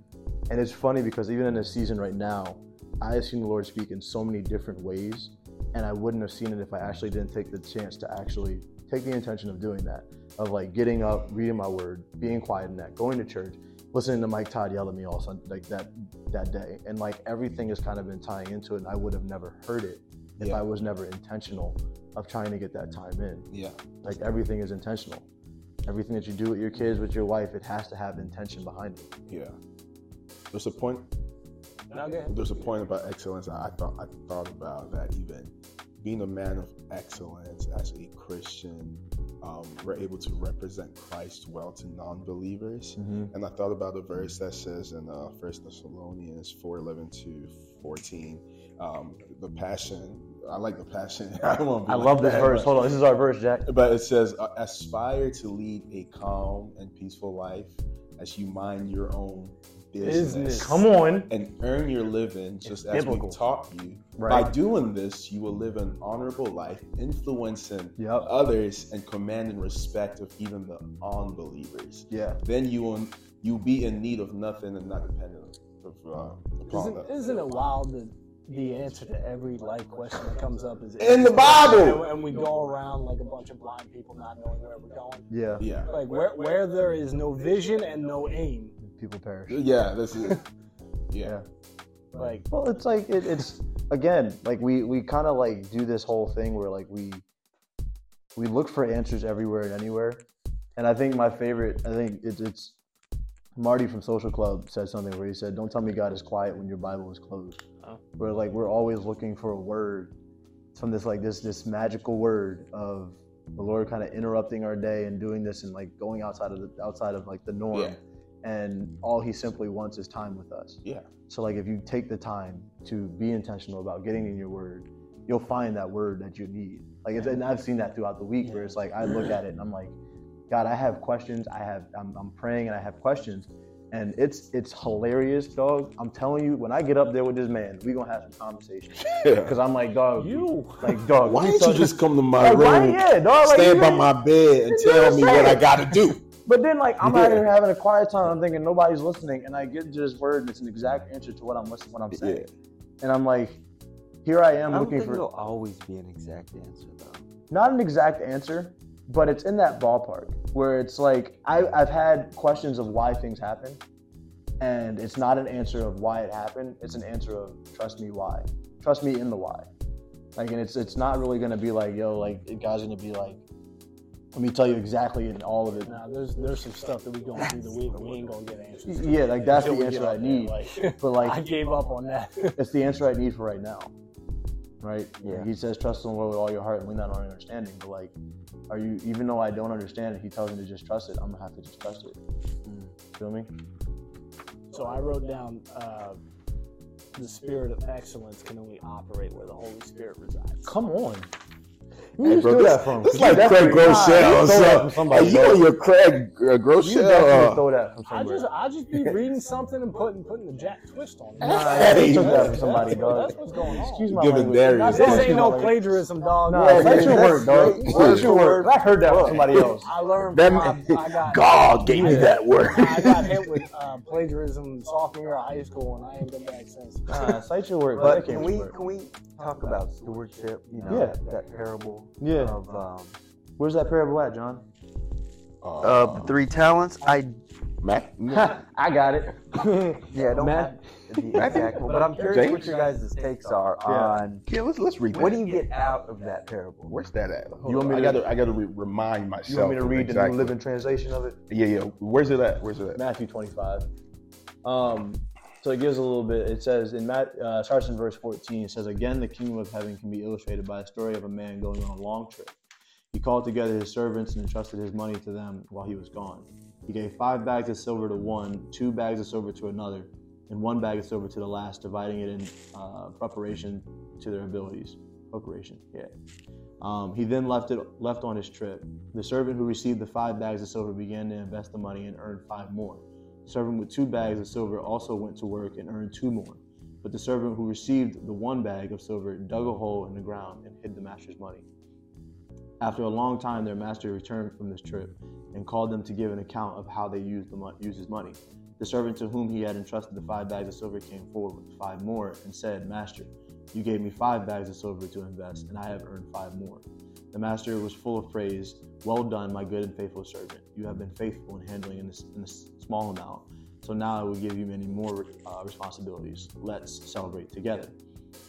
and it's funny because even in this season right now, I have seen the Lord speak in so many different ways, and I wouldn't have seen it if I actually didn't take the chance to actually take the intention of doing that, of like getting up, reading my word, being quiet in that, going to church, listening to Mike Todd yell at me all Sun- like that that day, and like everything has kind of been tying into it, and I would have never heard it if
Yeah.
I was never intentional of trying to get that time in.
Yeah.
Like everything is intentional. Everything that you do with your kids, with your wife, it has to have intention behind it.
Yeah. There's a point
Now
there's a point about excellence. I thought I thought about that even being a man of excellence as a Christian. Um, we're able to represent Christ well to non-believers, and I thought about a verse that says in uh, First Thessalonians four eleven to fourteen. Um, the passion. I like the passion. *laughs* I,
I
like
love this verse. Hold on, this is our verse, Jack.
but it says, uh, aspire to lead a calm and peaceful life as you mind your own business.
Business.
Come on.
And earn your living just as
biblical.
we taught you.
Right.
By doing this, you will live an honorable life, influencing
Yep.
others and commanding respect of even the unbelievers.
Yeah.
Then you will you'll be in need of nothing and not dependent of, uh,
Isn't,
them.
isn't it wild that the answer to every life question that comes up is
In the Bible!
and, and we go around like a bunch of blind people not knowing where we're going.
Yeah.
Yeah.
Like where where there is no vision and no aim,
People perish.
Yeah, this is *laughs* yeah.
like
Well, it's like it, it's again like we we kind of like do this whole thing where like we we look for answers everywhere and anywhere, and I think my favorite I think it's it's Marty from Social Club said something where he said, "Don't tell me God is quiet when your Bible is closed."
Oh.
Where like we're always looking for a word from this like this this magical word of the Lord kind of interrupting our day and doing this and like going outside of the outside of like the norm.
Yeah.
And all he simply wants is time with us.
Yeah.
So like if you take the time to be intentional about getting in your word, you'll find that word that you need. Like it's, and I've seen that throughout the week where it's like I look at it and I'm like, God, I have questions. I have I'm, I'm praying and I have questions, and it's it's hilarious, dog. I'm telling you, when I get up there with this man, we gonna have some conversation. Because *laughs* I'm like, dog,
you.
like dog.
Why
we
don't you just come to my
like, why,
room,
yeah, dog,
stand
you
by my bed, and tell me
I'm
what I got to do?
But then, like, I'm out here having a quiet time. I'm thinking nobody's listening, and I get into this word, and it's an exact answer to what I'm listening, what I'm saying. And I'm like, here I am
I
looking
think
for
it'll always be an exact answer though.
not an exact answer, but it's in that ballpark where it's like I, I've had questions of why things happen, and it's not an answer of why it happened. It's an answer of trust me why, trust me in the why. Like, and it's it's not really gonna be like yo, like God's gonna be like, let me tell you exactly in all of it.
Nah, there's there's some stuff that we going through the week and we ain't gonna get answers.
Yeah, like that's
Until
the answer I
there,
need.
Like, *laughs*
But like
I gave up on that. *laughs*
it's the answer I need for right now. Right?
Yeah.
He says, trust in the Lord with all your heart and lean not on your understanding. But like, are you, even though I don't understand it, he tells me to just trust it, I'm gonna have to just trust it. Feel me?
So I wrote down uh, the spirit of excellence can only operate where the Holy Spirit resides.
Come on.
Hey,
you
bro,
steal
this-
that from?
This
'Cause
like
you
Craig Groeschel.
You
or
stole that
something.
from somebody,
Hey, you
bro.
and your Craig uh,
You
Groeschel.
definitely
uh,
stole that from
I just I just be reading something and putting putting the Jack twist on it.
Nah,
Hey,
you took that from somebody,
That's-
dog.
That's what's going on.
Excuse my
Giving
language.
Darius
Now,
Excuse
this ain't no plagiarism, dog.
Nah,
Yeah,
cite your
that's-
word, dog.
Word
Cite your
for
word. I heard that from somebody else.
I learned
That
from I, I got
God gave me that word.
I got hit *laughs* with uh, plagiarism sophomore year of high school, and I ain't been back since.
Nah, cite your word.
But can we can we talk about stewardship? You know, that, that parable
Yeah.
of um,
Where's that parable at, John?
of the three talents. I
Matt, *laughs*
I got it. *laughs*
yeah, I don't
Matt?
have the exact one, but I'm curious
James?
what your guys' takes are
Yeah.
on
yeah, let's let's read that.
what do you get out of that parable.
Where's that at? Hold
You want
on.
me
I
to-
gotta I gotta re- remind myself.
You want me to
of
read the New Living Translation of it?
Yeah, yeah. Where's it at? Where's it at?
Matthew 25. Um, so it gives a little bit. It says in Matt, uh, starts in verse 14. It says, "Again, the kingdom of heaven can be illustrated by a story of a man going on a long trip. He called together his servants and entrusted his money to them while he was gone. He gave five bags of silver to one, two bags of silver to another, and one bag of silver to the last, dividing it in uh, preparation to their abilities. Preparation, yeah. Um, he then left it left on his trip. The servant who received the five bags of silver began to invest the money and earned five more. Servant with two bags of silver also went to work and earned two more. But the servant who received the one bag of silver dug a hole in the ground and hid the master's money. After a long time, their master returned from this trip and called them to give an account of how they used, the mo- used his money. The servant to whom he had entrusted the five bags of silver came forward with five more and said, Master, you gave me five bags of silver to invest, and I have earned five more. The master was full of praise. Well done, my good and faithful servant. You have been faithful in handling in this, in this small amount. So now I will give you many more uh, responsibilities. Let's celebrate together.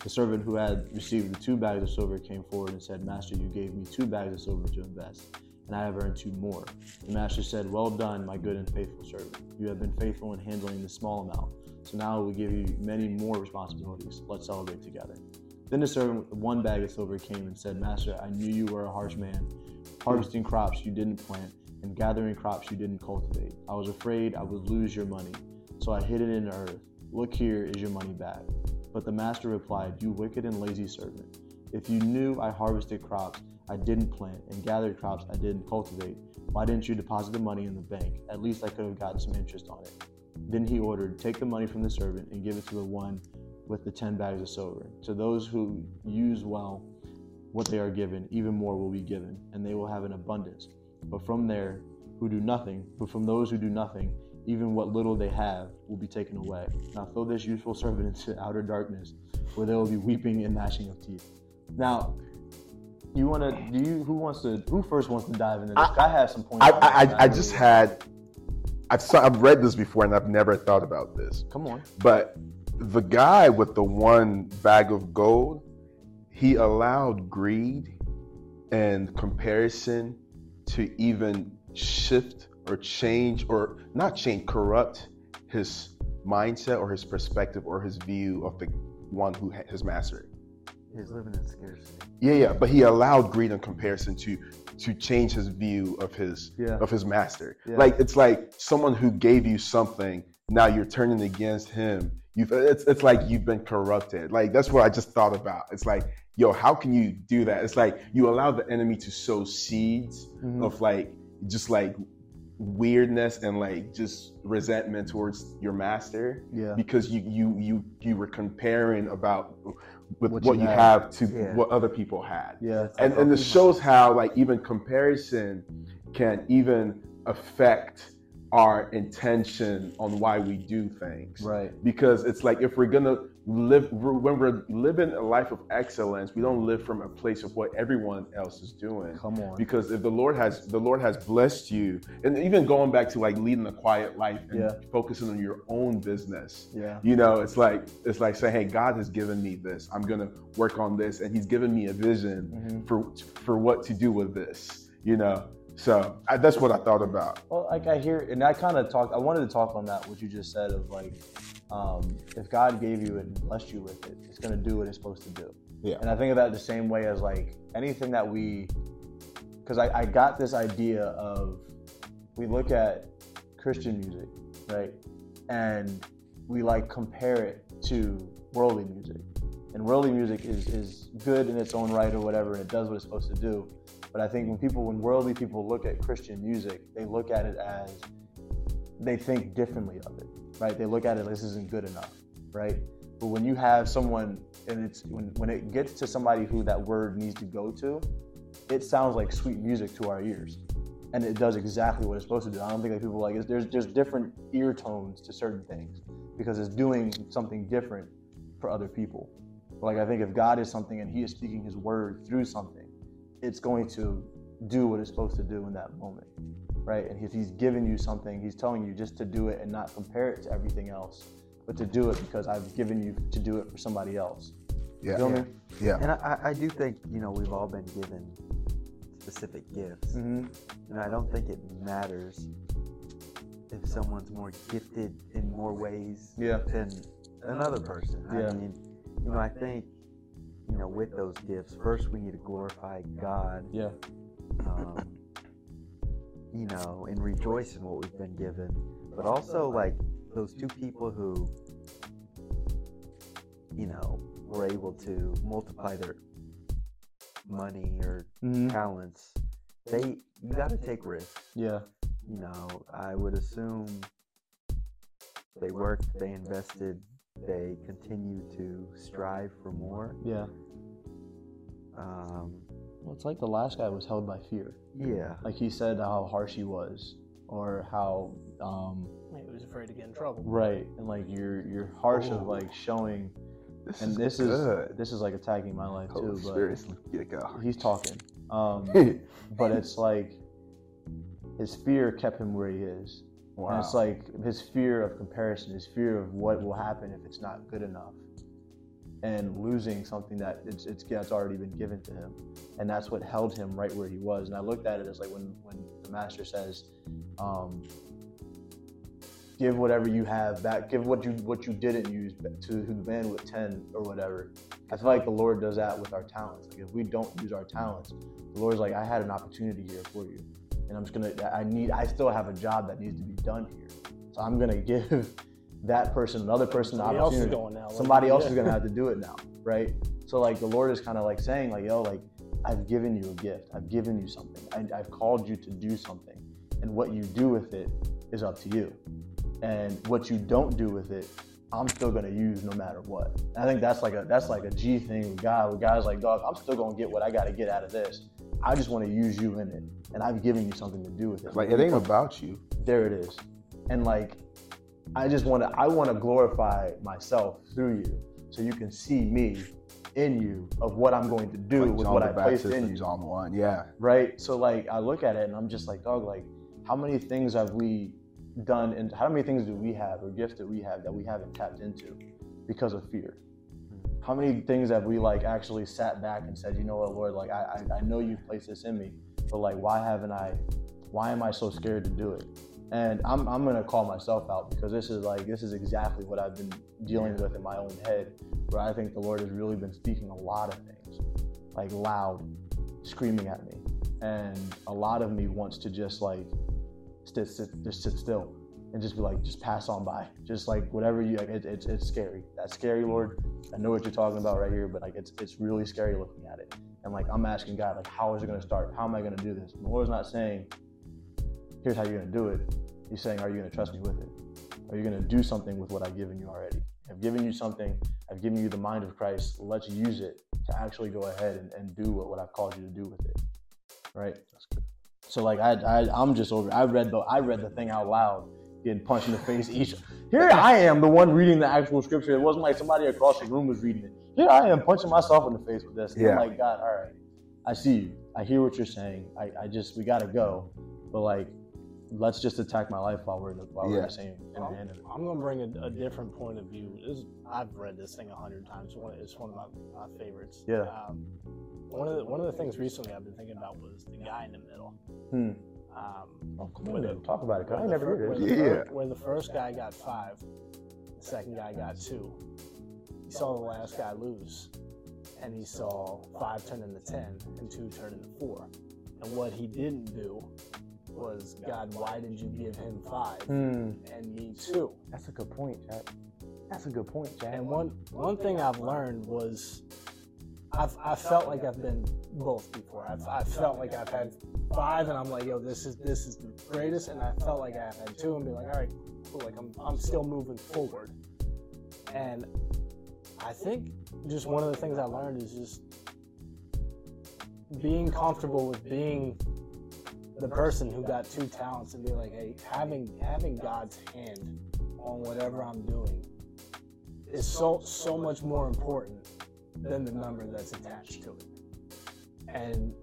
The servant who had received the two bags of silver came forward and said, Master, you gave me two bags of silver to invest, and I have earned two more. The master said, Well done, my good and faithful servant. You have been faithful in handling the small amount. So now I will give you many more responsibilities. Let's celebrate together. Then the servant with one bag of silver came and said, Master, I knew you were a harsh man, harvesting crops you didn't plant and gathering crops you didn't cultivate. I was afraid I would lose your money, so I hid it in the earth. Look, here is your money back. But the master replied, You wicked and lazy servant. If you knew I harvested crops I didn't plant and gathered crops I didn't cultivate, why didn't you deposit the money in the bank? At least I could have gotten some interest on it. Then he ordered, Take the money from the servant and give it to the one with the ten bags of silver. To those who use well what they are given, even more will be given, and they will have an abundance. But from there who do nothing, but from those who do nothing, even what little they have will be taken away. Now throw this useful servant into outer darkness, where there will be weeping and gnashing of teeth. Now, you want to? Do you? Who wants to? Who first wants to dive into this? I, I have some points.
I, I, I, I just had. I've saw, I've read this before and I've never thought about this.
Come on.
But the guy with the one bag of gold, he allowed greed and comparison to even shift or change or not change, corrupt his mindset or his perspective or his view of the one who ha- his master.
He's living in scarcity.
Yeah, yeah, but he allowed greed and comparison to to change his view of his
Yeah.
of his master.
Yeah.
Like it's like someone who gave you something, now you're turning against him. You've it's it's like you've been corrupted. Like that's what I just thought about. It's like, yo, how can you do that? It's like you allow the enemy to sow seeds
Mhm.
of like just like weirdness and like just resentment towards your master
Yeah.
because you you you you were comparing about with
What
what,
you
you, have to
Yeah.
what other people had
Yeah.
and and this shows how like even comparison can even affect our intention on why we do things
Right.
because it's like if we're gonna live when we're living a life of excellence we don't live from a place of what everyone else is doing
Come on.
because if the lord has the lord has blessed you and even going back to like leading a quiet life and
Yeah.
focusing on your own business
Yeah.
you know it's like it's like saying hey god has given me this i'm gonna work on this and he's given me a vision
Mhm.
for for what to do with this you know so I, that's what i thought about
Well, like I hear, and I kind of talked. I wanted to talk on that what you just said of like, um, if God gave you it and blessed you with it, it's gonna do what it's supposed to do.
Yeah.
And I think of that the same way as like anything that we, because I, I got this idea of we look at Christian music, right, and we like compare it to worldly music, and worldly music is is good in its own right or whatever, and it does what it's supposed to do. But I think when people, when worldly people look at Christian music, they look at it as they think differently of it, right? They look at it this isn't good enough, right? But when you have someone, and it's when, when it gets to somebody who that word needs to go to, it sounds like sweet music to our ears, and it does exactly what it's supposed to do. I don't think that people like it. There's there's different ear tones to certain things because it's doing something different for other people. Like I think if God is something and He is speaking His word through something, it's going to do what it's supposed to do in that moment, right? And if He's giving you something, He's telling you just to do it and not compare it to everything else, but to do it because I've given you to do it for somebody else. Yeah. You
yeah
feel me?
yeah
And I, I I do think, you know, we've all been given specific gifts.
Mm-hmm.
And I don't think it matters if someone's more gifted in more ways
Yeah.
than another person.
Yeah.
I mean, you know, I think, you know, with those gifts, first we need to glorify God,
Yeah.
um, you know, and rejoice in what we've been given. But also, like, those two people who, you know, were able to multiply their money or
Mm-hmm.
talents, they, you got to take risks
Yeah.
you know, I would assume They worked, they invested, they continue to strive for more.
Yeah.
Um,
Well, it's like the last guy was held by fear.
yeah,
Like he said how harsh he was, or how um,
He was afraid to get in trouble.
right, and like you're you're harsh of
Oh.
like showing,
This
and
is
this
good.
is this is like attacking my life
Holy
too.
Spirit,
But
get
he's talking, um, *laughs* but it's like his fear kept him where he is.
Wow.
And it's like his fear of comparison, his fear of what will happen if it's not good enough, and losing something that it's, it's that's already been given to him, and that's what held him right where he was. And I looked at it as like when when the master says, um, "Give whatever you have back. Give what you what you didn't use to the man with ten or whatever." I feel like the Lord does that with our talents. Like if we don't use our talents, the Lord's like, "I had an opportunity here for you." And I'm just gonna. I need. I still have a job that needs to be done here, so I'm gonna *laughs* give that person, another person, the
Somebody else is
opportunity.
going now.
Somebody else is gonna have to *laughs* do it now, right? So like the Lord is kind of like saying, like, yo, like I've given you a gift. I've given you something. I, I've called you to do something, and what you do with it is up to you. And what you don't do with it, I'm still gonna use no matter what. And I think that's like a that's like a G thing with God. With guys like, dog, I'm still gonna get what I gotta get out of this. I just want to use you in it, and I've given you something to do with it.
Like it ain't about you.
there it is, and like I just want to I want to glorify myself through you, so you can see me in you of what I'm going to do
Like
with
John
what I placed
Baptist
in
in
you
John one. Yeah.
right? So like I look at it and I'm just like, dog, like how many things have we done and how many things do we have or gifts that we have that we haven't tapped into because of fear? How many things have we like actually sat back and said, you know what, Lord, like I, I, I know you've placed this in me, but like why haven't I why am I so scared to do it? And I'm, I'm gonna call myself out because this is like this is exactly what I've been dealing with in my own head, where I think the Lord has really been speaking a lot of things, like loud, screaming at me, and a lot of me wants to just like sit, sit just sit still and just be like just pass on by, just like whatever you like. It, it's it's scary. That's scary, Lord. I know what you're talking about right here, but like it's it's really scary looking at it. And like I'm asking God, like how is it gonna start? How am I gonna do this? And the Lord's not saying, here's how you're gonna do it. He's saying, are you gonna trust me with it? Are you gonna do something with what I've given you already? I've given you something. I've given you the mind of Christ. Let's use it to actually go ahead and, and do what, what I've called you to do with it. Right? So like I, I I'm just over. I read the I read the thing out loud, getting punched in the face each. Here I am, the one reading the actual scripture. It wasn't like somebody across the room was reading it. Here I am, punching myself in the face with this. And
Yeah.
I'm like, God, all right, I see you. I hear what you're saying. I, I just we gotta go, but like, let's just attack my life while we're in the, while we're in the same in the hand.
I'm gonna bring a, a different point of view. This, I've read this thing a hundred times. It's one of my, my favorites.
Yeah.
Um, one of the one of the things recently I've been thinking about was the guy in the middle.
Hmm.
Um,
Oh, come
When
on,
the-
talk about it. Cause I
where
ain't
the
never
fir-
heard
where
this.
the
Yeah.
fir- where the first guy got five, the second guy got two. He saw the last guy lose, and he saw five turn into ten and two turn into four. And what he didn't do was, God, why did you give him five
Hmm.
and me two?
That's a good point, Chad. That's a good point, Chad.
And one one thing I've learned was I've I felt like I've been both before. I've I felt like I've had five and I'm like, yo, this is this is the greatest and I felt like I've had two and be like, all right, cool, like I'm I'm still moving forward. And I think just one of the things I learned is just being comfortable with being the person who got two talents and be like, hey, having having God's hand on whatever I'm doing is so so much more important than the number that's attached to it. And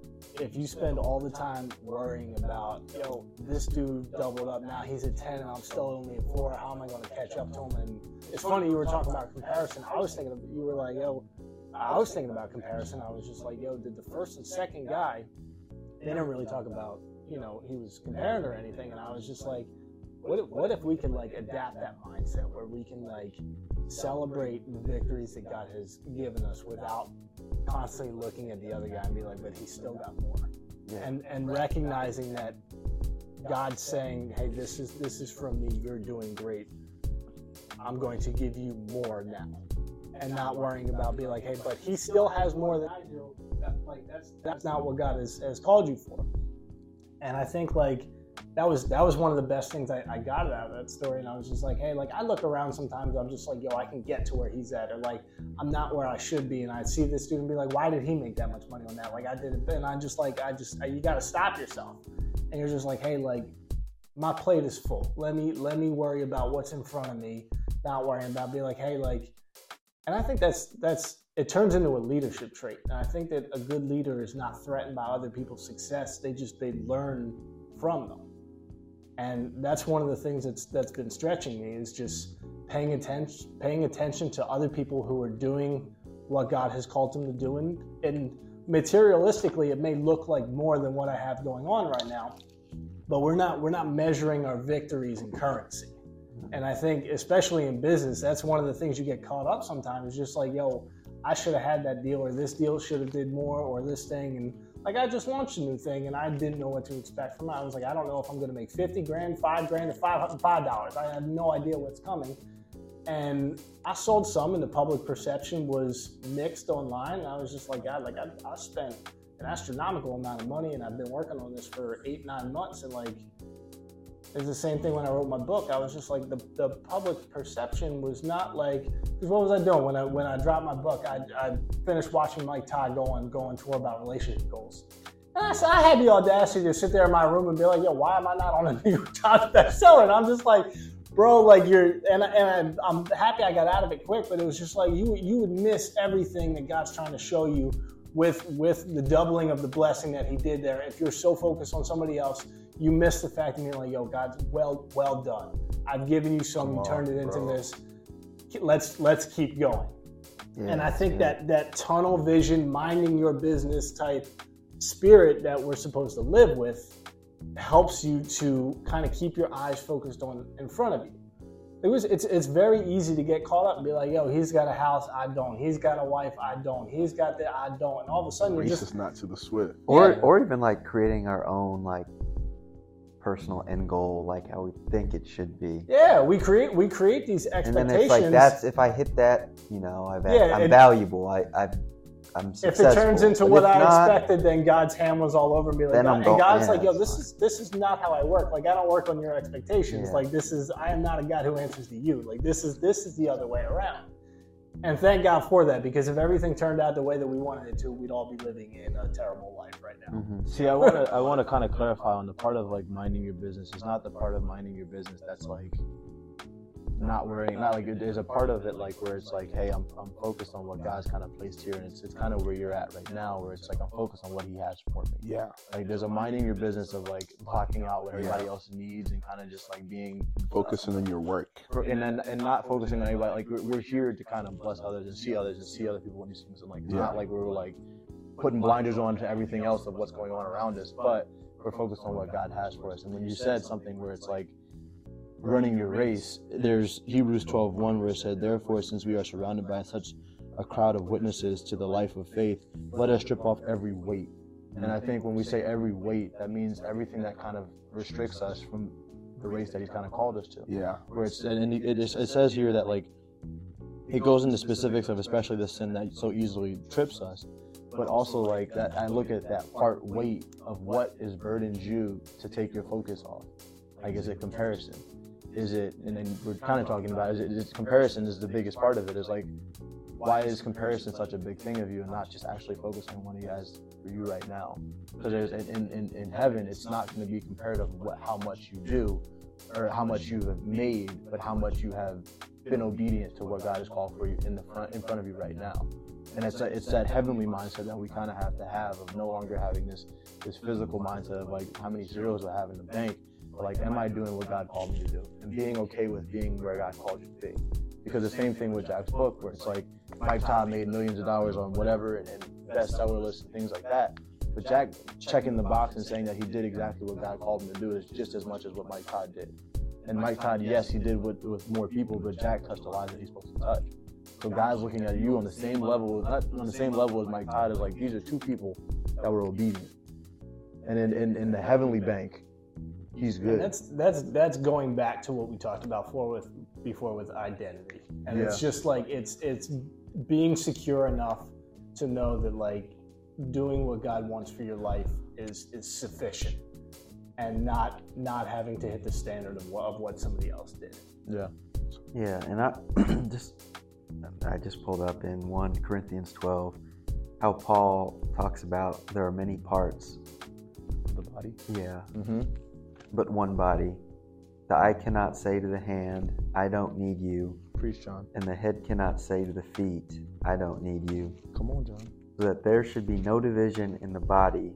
if you spend all the time worrying about, yo, this dude doubled up, now he's at 10 and I'm still only at 4, how am I going to catch up to him? And it's funny, you were talking about comparison. I was thinking, of, you were like, yo, I was thinking about comparison. I was just like, yo, did the first and second guy, they didn't really talk about, you know, he was comparing or anything. And I was just like, what if, what if we could like adapt that mindset where we can like celebrate the victories that God has given us without constantly looking at the other guy and be like, but he still got more.
Yeah.
And and recognizing that God's saying, hey, this is this is from me. You're doing great. I'm going to give you more now, and not worrying about being like, hey, but he still has more than I do. That, like that's that's not what God has, has called you for. And I think like that was that was one of the best things I, I got out of that story. And I was just like, hey, like I look around sometimes, I'm just like, yo, I can get to where he's at, or like I'm not where I should be. And I see this dude and be like, why did he make that much money on that? Like I did it, and I'm just like I just you got to stop yourself, and you're just like, hey, like my plate is full. Let me let me worry about what's in front of me, not worrying about being like, hey, like, and I think that's that's it turns into a leadership trait. And I think that a good leader is not threatened by other people's success. They just they learn from them. And that's one of the things that's that's been stretching me is just paying attention paying attention to other people who are doing what God has called them to do and, and materialistically it may look like more than what I have going on right now. But we're not we're not measuring our victories in currency. And I think especially in business, that's one of the things you get caught up sometimes. Just like, yo, I should have had that deal or this deal should have did more or this thing and like I just launched a new thing and I didn't know what to expect from it. I was like, I don't know if I'm to make 50 grand, five grand, or five five dollars. I had no idea what's coming. And I sold some, and the public perception was mixed online. And I was just like, God, like I, I spent an astronomical amount of money, and I've been working on this for eight, nine months, and like it's the same thing when I wrote my book. I was just like the, the public perception was not like because what was I doing when I when I dropped my book? I, I finished watching Mike Todd go on go on tour about relationship goals. And I, so I had the audacity to sit there in my room and be like, "Yo, why am I not on a *laughs* New York Times bestseller?" And I'm just like, "Bro, like you're," and and I'm happy I got out of it quick, but it was just like you you would miss everything that God's trying to show you with with the doubling of the blessing that He did there. If you're so focused on somebody else you miss the fact of being like, yo, God's well, well done. I've given you some, you turned it into bro. this. Let's let's keep going. Yeah, and I think yeah. that that tunnel vision, minding your business type spirit that we're supposed to live with helps you to kind of keep your eyes focused on in front of you. It was it's it's very easy to get caught up and be like, yo, he's got a house, I don't. He's got a wife, I don't. He's got that, I don't. And all of a sudden,
race
you're just
is not to the swift.
Or yeah. or even like creating our own like personal end goal like how we think it should be.
Yeah, we create we create these expectations. And then it's like
that's if I hit that, you know, I've yeah, I'm valuable. I I've I'm
successful. If it turns into but what I not, expected, then God's hand was all over me. Like, God, and God's yeah, like, "Yo, this fine. is this is not how I work. Like, I don't work on your expectations. Yeah. Like, this is I am not a God who answers to you. Like, this is this is the other way around." And thank God for that, because if everything turned out the way that we wanted it to, we'd all be living in a terrible life right now.
Mm-hmm. See, I want to I want to kind of clarify on the part of like minding your business. It's not the part of minding your business that's like not worrying, not like there's a part of it like where it's like, hey, I'm, I'm focused on what God's kind of placed here, and it's it's kind of where you're at right now, where it's like I'm focused on what He has for me.
Yeah.
Like there's a minding your business of like blocking out what everybody yeah. else needs and kind of just like being
focusing uh, on your work,
and then and not focusing on anybody. Like we're, we're here to kind of bless others and see others and see other people when these things, and like it's yeah. not like we're like putting blinders on to everything else of what's going on around us, but we're focused on what God has for us. And when you said something where it's like running your race, there's Hebrews 12:1 where it said, "Therefore, since we are surrounded by such a crowd of witnesses to the life of faith, let us strip off every weight." And I think when we say every weight, that means everything that kind of restricts us from the race that He's kind of called us to.
Yeah.
Where it's and it, it says here that like it goes into specifics of especially the sin that so easily trips us, but also like that. I look at that part weight of what is burdens you to take your focus off. Like is it comparison? Is it and then we're kind of talking about is it is comparison is the biggest part of it is like why is comparison such a big thing of you and not just actually focus on what he has for you right now? Because in, in, in heaven it's not going to be compared of what how much you do or how much you have made but how much you have been obedient to what god has called for you in the front in front of you right now. And it's a, it's that heavenly mindset that we kind of have to have of no longer having this this physical mindset of like how many zeros i have in the bank like, am I doing what God called me to do? And being okay with being where God called you to be. Because the same thing with Jack's book, where it's like Mike Todd made millions of dollars on whatever and, and bestseller lists and things like that. But Jack checking the box and saying that he did exactly what God called him to do is just as much as what Mike Todd did. And Mike Todd, yes, he did with, with more people, but Jack touched the lives that he's supposed to touch. So God's looking at you on the same level, not on the same level as Mike Todd is like these are two people that were obedient. And in, in, in the heavenly bank, He's good.
And that's that's that's going back to what we talked about before with before with identity, and yeah. it's just like it's it's being secure enough to know that like doing what God wants for your life is is sufficient. and not not having to hit the standard of what, of what somebody else did.
Yeah.
Yeah, and I *clears throat* just I just pulled up in 1 Corinthians 12 how Paul talks about there are many parts.
Of the body.
Yeah,
Mm-hmm.
But one body. The eye cannot say to the hand, I don't need you,
Preach, John.
and the head cannot say to the feet, I don't need you.
Come on, John.
So that there should be no division in the body,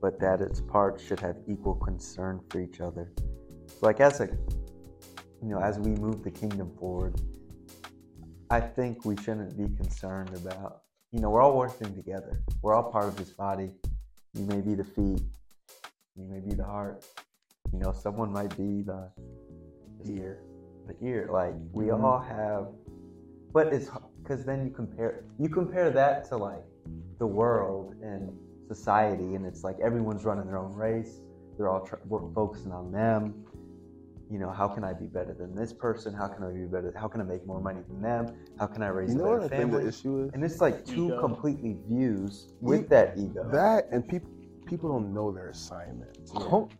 but that its parts should have equal concern for each other. So like as a you know, as we move the kingdom forward, I think we shouldn't be concerned about you know, we're all working together. We're all part of this body. You may be the feet, you may be the heart, you know, someone might be the ear. The ear. Like we
Mhm.
all have but it's because then you compare you compare that to like the world and society and it's like everyone's running their own race they're all tr- we're focusing on them you know how can i be better than this person how can i be better how can i make more money than them how can i raise
You
a
know what
better
I think the
family
issue is?
and it's like two
Ego.
completely views with
You-
that ego
That and people people don't know their assignment.
Don't-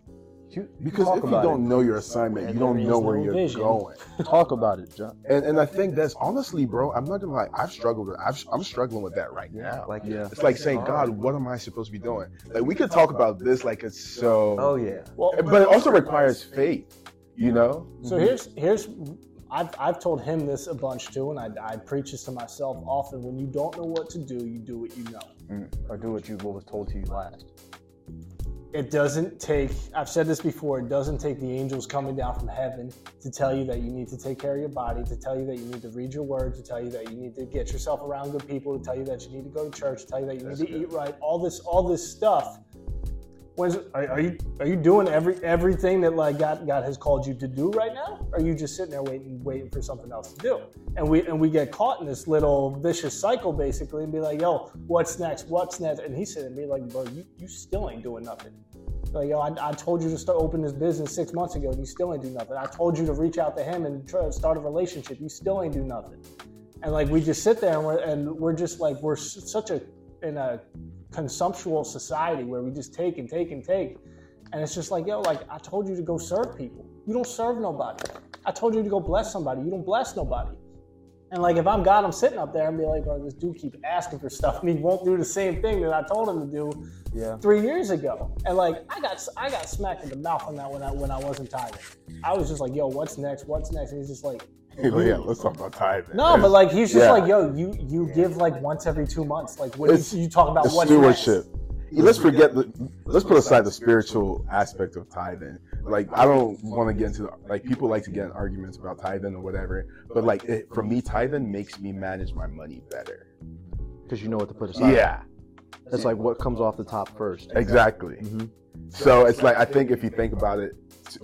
you-
Because if you don't
it.
know your assignment,
And
you don't know where you're
vision.
going. *laughs*
talk about it, John.
And and I think that's honestly, bro. I'm not gonna lie. I've struggled. With, I've, I'm struggling with that right now.
like
Yeah.
It's like saying, God, what am I supposed to be doing? Like we could talk about this like it's so,
oh yeah
Well,
but it also requires faith. You know?
So mm-hmm. here's here's I've I've told him this a bunch too, and I, I preach this to myself often. When you don't know what to do, you do what you know. Mm.
Or do what you what was told to you last.
It doesn't take. I've said this before. It doesn't take the angels coming down from heaven to tell you that you need to take care of your body, to tell you that you need to read your word, to tell you that you need to get yourself around good people, to tell you that you need to go to church, to tell you that you need to eat right. All this all this stuff. Are, are you are you doing every everything that like God God has called you to do right now? Or are you just sitting there waiting waiting for something else to do? And we and we get caught in this little vicious cycle basically and be like, yo, what's next? What's next? And he's sitting there like, bro, you, you still ain't doing nothing. Like, yo, I, I told you to start open this business six months ago, and you still ain't do nothing. I told you to reach out to him and try to start a relationship. You still ain't do nothing. And like, we just sit there and we're and we're just like we're such a in a consumptual society where we just take and take and take. And it's just like, yo, like I told you to go serve people. You don't serve nobody. I told you to go bless somebody. You don't bless nobody. And like if I'm God, I'm sitting up there and be like, bro, this dude keep asking for stuff and he won't do the same thing that I told him to do
Yeah.
three years ago. And like I got I got smacked in the mouth on that when I when I wasn't tithing. I was just like, yo, what's next? What's next? And he's just like, *laughs*
yeah, let's talk about tithing.
no, but like he's just
Yeah.
like, yo, you you give like once every two months. Like what
It's-
you, you talk about
It's
what's
stewardship.
next.
Yeah, Let's forget the. Let's put aside the spiritual aspect of tithing. Like I don't want to get into the, like people like to get in arguments about tithing or whatever. But like it, for me, tithing makes me manage my money better.
Because you know what to put aside.
Yeah,
It's like what comes off the top first.
exactly.
Mhm.
So it's like I think if you think about it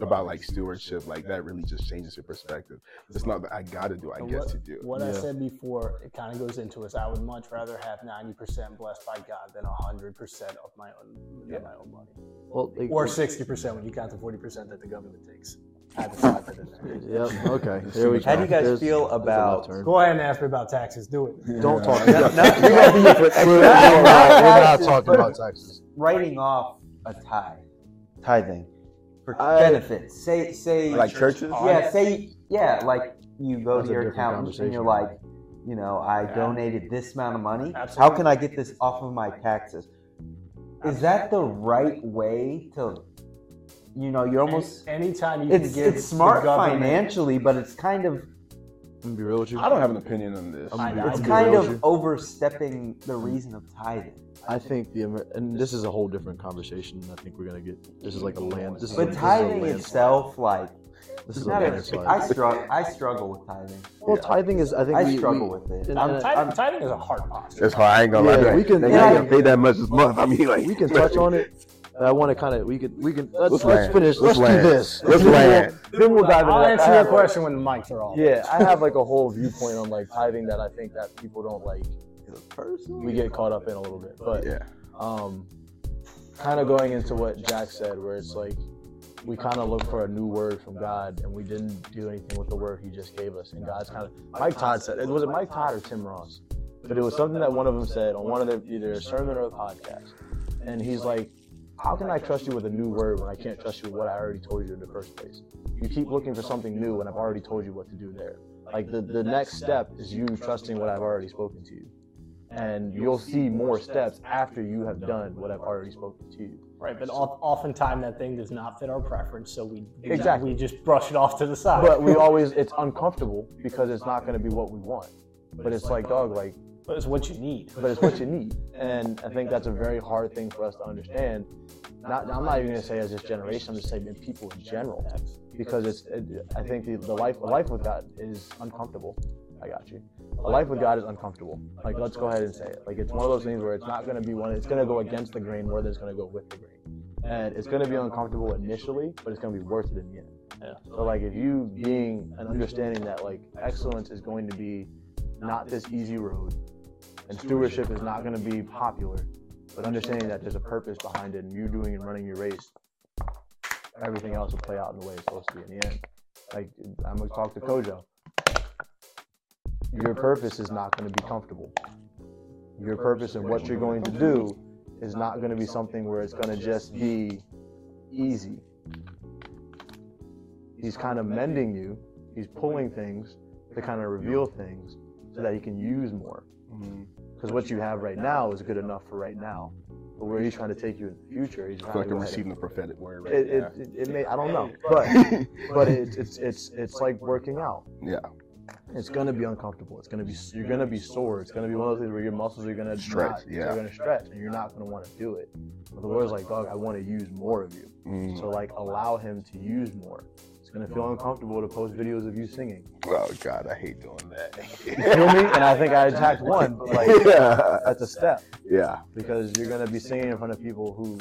about like stewardship, like that really just changes your perspective. It's not that I got to do, I get
what,
to do.
What I said before, it kind of goes into is I would much rather have ninety percent blessed by God than hundred percent of my own of my own money,
Well, like,
or sixty percent when you count the forty percent that the government takes. I had to slide that in there.
Yep. Okay. *laughs* There we go.
How do you guys
There's-
feel about-
Go ahead and ask me about taxes. Do it. *laughs*
Don't talk. *laughs*
No,
We're
no,
not- we're not- we're not talking about taxes.
writing off a tithe tithing for
I-
benefits. say say
Like churches?
yeah say yeah like you go
That's
to your accountant and you're like you know i donated this amount of money.
Absolutely.
how can i get this off of my taxes? Is that the right way to you know you're almost
Any- anytime you
it's
can give
it's smart financially but it's kind of
I'm be real with you.
I don't have an opinion on this.
I'm
I-
gonna be-
it's
I'm gonna be
kind
real with
of
you.
overstepping the reason of tithing
I think the Amer- and this is a whole different conversation. I think we're gonna get. This is like a land. This is a,
but
this is a
tithing
landslide.
itself like
This is a
not a,
landslide.
I struggle I struggle with tithing
well, tithing is. I think
I
we,
struggle
we,
with it.
and-
I'm,
and-
tithing, tithing is a hard posture.
It's hard. I ain't gonna
Yeah,
lie.
we can-
They
yeah.
ain't gonna pay that much this month. I mean, like
we can touch on it. *laughs* but I want to kind of. We could. We can. Let's,
Let's
let's, finish.
Let's
Let's, do this.
Let's
Then we'll-
land.
Then we'll dive into
I'll
that.
answer
I
your
have a-
question when the mics are off.
Yeah, I have like a whole viewpoint on like tithing that I think that people don't like. We get caught up in a little bit, but
yeah.
um, kind of going into what Jack said, where it's like we kind of look for a new word from God, and we didn't do anything with the word He just gave us. And God's kind of Mike Todd said it was it Mike Todd or Tim Ross, but it was something that one of them said on one of their either a sermon or a podcast, and he's like, how can I trust you with a new word when I can't trust you with what I already told you in the first place? You keep looking for something new and I've already told you what to do there. Like the, the next step is you trusting what I've already spoken to you. And you'll see more steps after you have done what I've already spoken to you.
Right, but of- oftentimes that thing does not fit our preference, so we
Exactly.
we just brush it off to the side.
But we always, it's uncomfortable because it's not going to be what we want. But it's like, dog, like,
But it's what you need.
but it's what you need. And I think that's a very hard thing for us to understand. Not, I'm not even going to say as this generation, I'm just saying in people in general. Because it's, it, I think the, the life, the life with God is uncomfortable. I got you. A life with God is uncomfortable. Like, let's go ahead and say it. Like, it's one of those things where it's not going to be one, it's going to go against the grain more than it's going to go with the grain. And it's going to be uncomfortable initially, but it's going to be worth it in the end.
Yeah.
So, like, if you being and understanding that, like, excellence is going to be not this easy road, and stewardship is not going to be popular, but understanding that there's a purpose behind it, and you doing and running your race, everything else will play out in the way it's supposed to be in the end. Like, I'm going to talk to Kojo your purpose is not going to be comfortable. Your purpose and what you're going to do is not going to be something where it's going to just be easy. He's kind of mending you, he's pulling things to kind of reveal things so that he can use more.
Mhm.
Because what you have right now is good enough for right now. But where he's trying to take you in the future, he's
I
trying
feel like I'm receiving the prophetic word right
it,
now.
it, it, it may, I don't know, but *laughs* but it's it's it's it's like working out.
Yeah.
It's gonna be uncomfortable. It's gonna be you're gonna be sore. It's gonna be one of those things where your muscles are gonna
Stretch,
not-
yeah.
They're gonna stretch, and you're not gonna want to do it. But the Lord's like, dog, I want to use more of you.
Mm.
So like, allow Him to use more. It's gonna feel uncomfortable to post videos of you singing.
Oh God, I hate doing that.
You feel me? And I think I attacked one, but like *laughs*
yeah.
that's a step
Yeah.
because you're gonna be singing in front of people who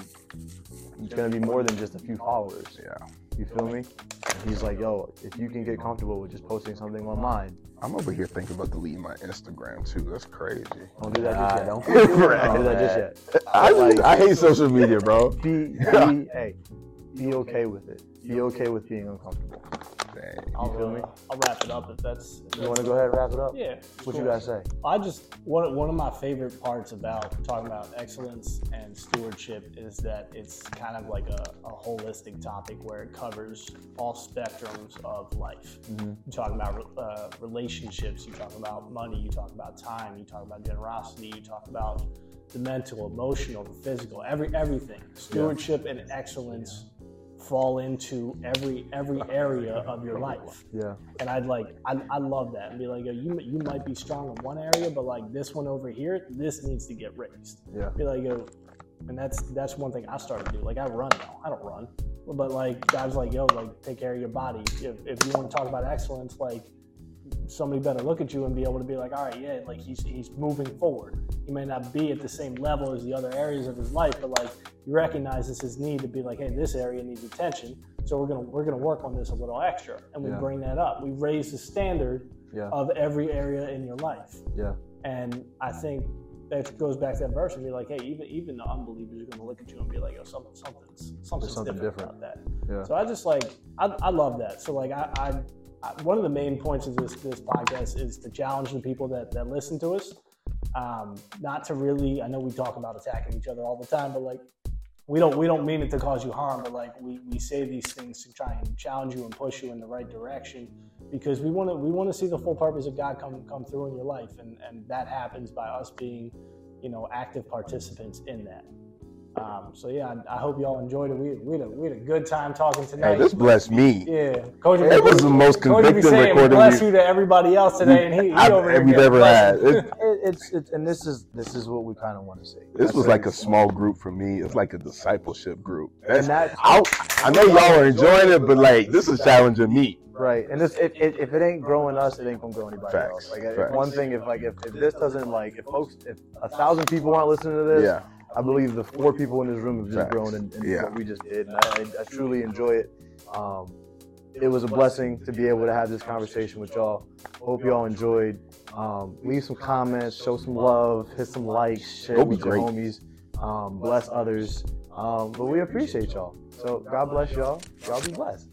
it's gonna be more than just a few followers.
Yeah.
You feel me? And he's like, yo, if you can get comfortable with just posting something online.
I'm over here thinking about deleting my Instagram too. That's crazy.
don't do that
Nah,
just yet.
don't *laughs*
Don't do that just yet.
I, I hate social media, bro.
Be, be, hey, be okay with it. Be okay with being uncomfortable.
I'll,
feel me?
uh, I'll wrap it up if that's. if
You want to go ahead and wrap it up?
Yeah.
What you guys say?
I just one one of my favorite parts about talking about excellence and stewardship is that it's kind of like a, a holistic topic where it covers all spectrums of life.
Mm-hmm.
You talk about uh, relationships, you talk about money, you talk about time, you talk about generosity, you talk about the mental, emotional, the physical, every everything. Stewardship and excellence fall into every every area of your life.
Yeah.
and I'd like I, I love that and be like yo, you you might be strong in one area but like this one over here this needs to get raised.
Yeah.
be like yo and that's that's one thing I started to do. Like I run now. I don't run. But like guys like yo like take care of your body. If, if you want to talk about excellence like somebody better look at you and be able to be like all right yeah like he's he's moving forward he may not be at the same level as the other areas of his life but like he recognizes his need to be like hey this area needs attention so we're gonna we're gonna work on this a little extra and we
Yeah.
bring that up we raise the standard
Yeah.
of every area in your life
Yeah.
and I think that goes back to that verse and be like, hey, even even the unbelievers are going to look at you and be like, yo, something, something's something's
something
different,
different.
about that.
Yeah.
So I just like, I, I love that. So like, I, I one of the main points of this this podcast is to challenge the people that that listen to us, um, not to really. I know we talk about attacking each other all the time, but like. We don't, we don't mean it to cause you harm, but like we, we say these things to try and challenge you and push you in the right direction because we want to we want to see the full purpose of God come come through in your life, and and that happens by us being, you know, active participants in that. Um, so yeah, I, I hope y'all enjoyed it. We, we, had a, we had a good time talking tonight.
Hey, this blessed me.
yeah, Coach.
It was the most
Coach be
convicting
saying
recording
bless
we-
you to everybody else today, and he, he
I've,
over here
we've
getting
ever had. It, *laughs*
It, it's it's and this is this is what we kind of want to see.
this was like a small group for me. It's like a discipleship group.
and
That's,
that
I, I know y'all are enjoying it, but like this is challenging me.
right. And this if, if, if it ain't growing us, it ain't gonna grow anybody
Facts,
else. Like
facts.
one thing, if like if, if this doesn't like if folks if a thousand people aren't listening to this,
Yeah.
I believe the four people in this room have just
Facts.
grown in, in
Yeah.
what we just did. And I, I truly enjoy it. Um, it was a blessing to be able to have this conversation with y'all. Hope y'all enjoyed. Um, leave some comments, show some love, hit some likes, share with your homies, um, bless others. Um, but we appreciate y'all. So God bless y'all. Y'all be blessed.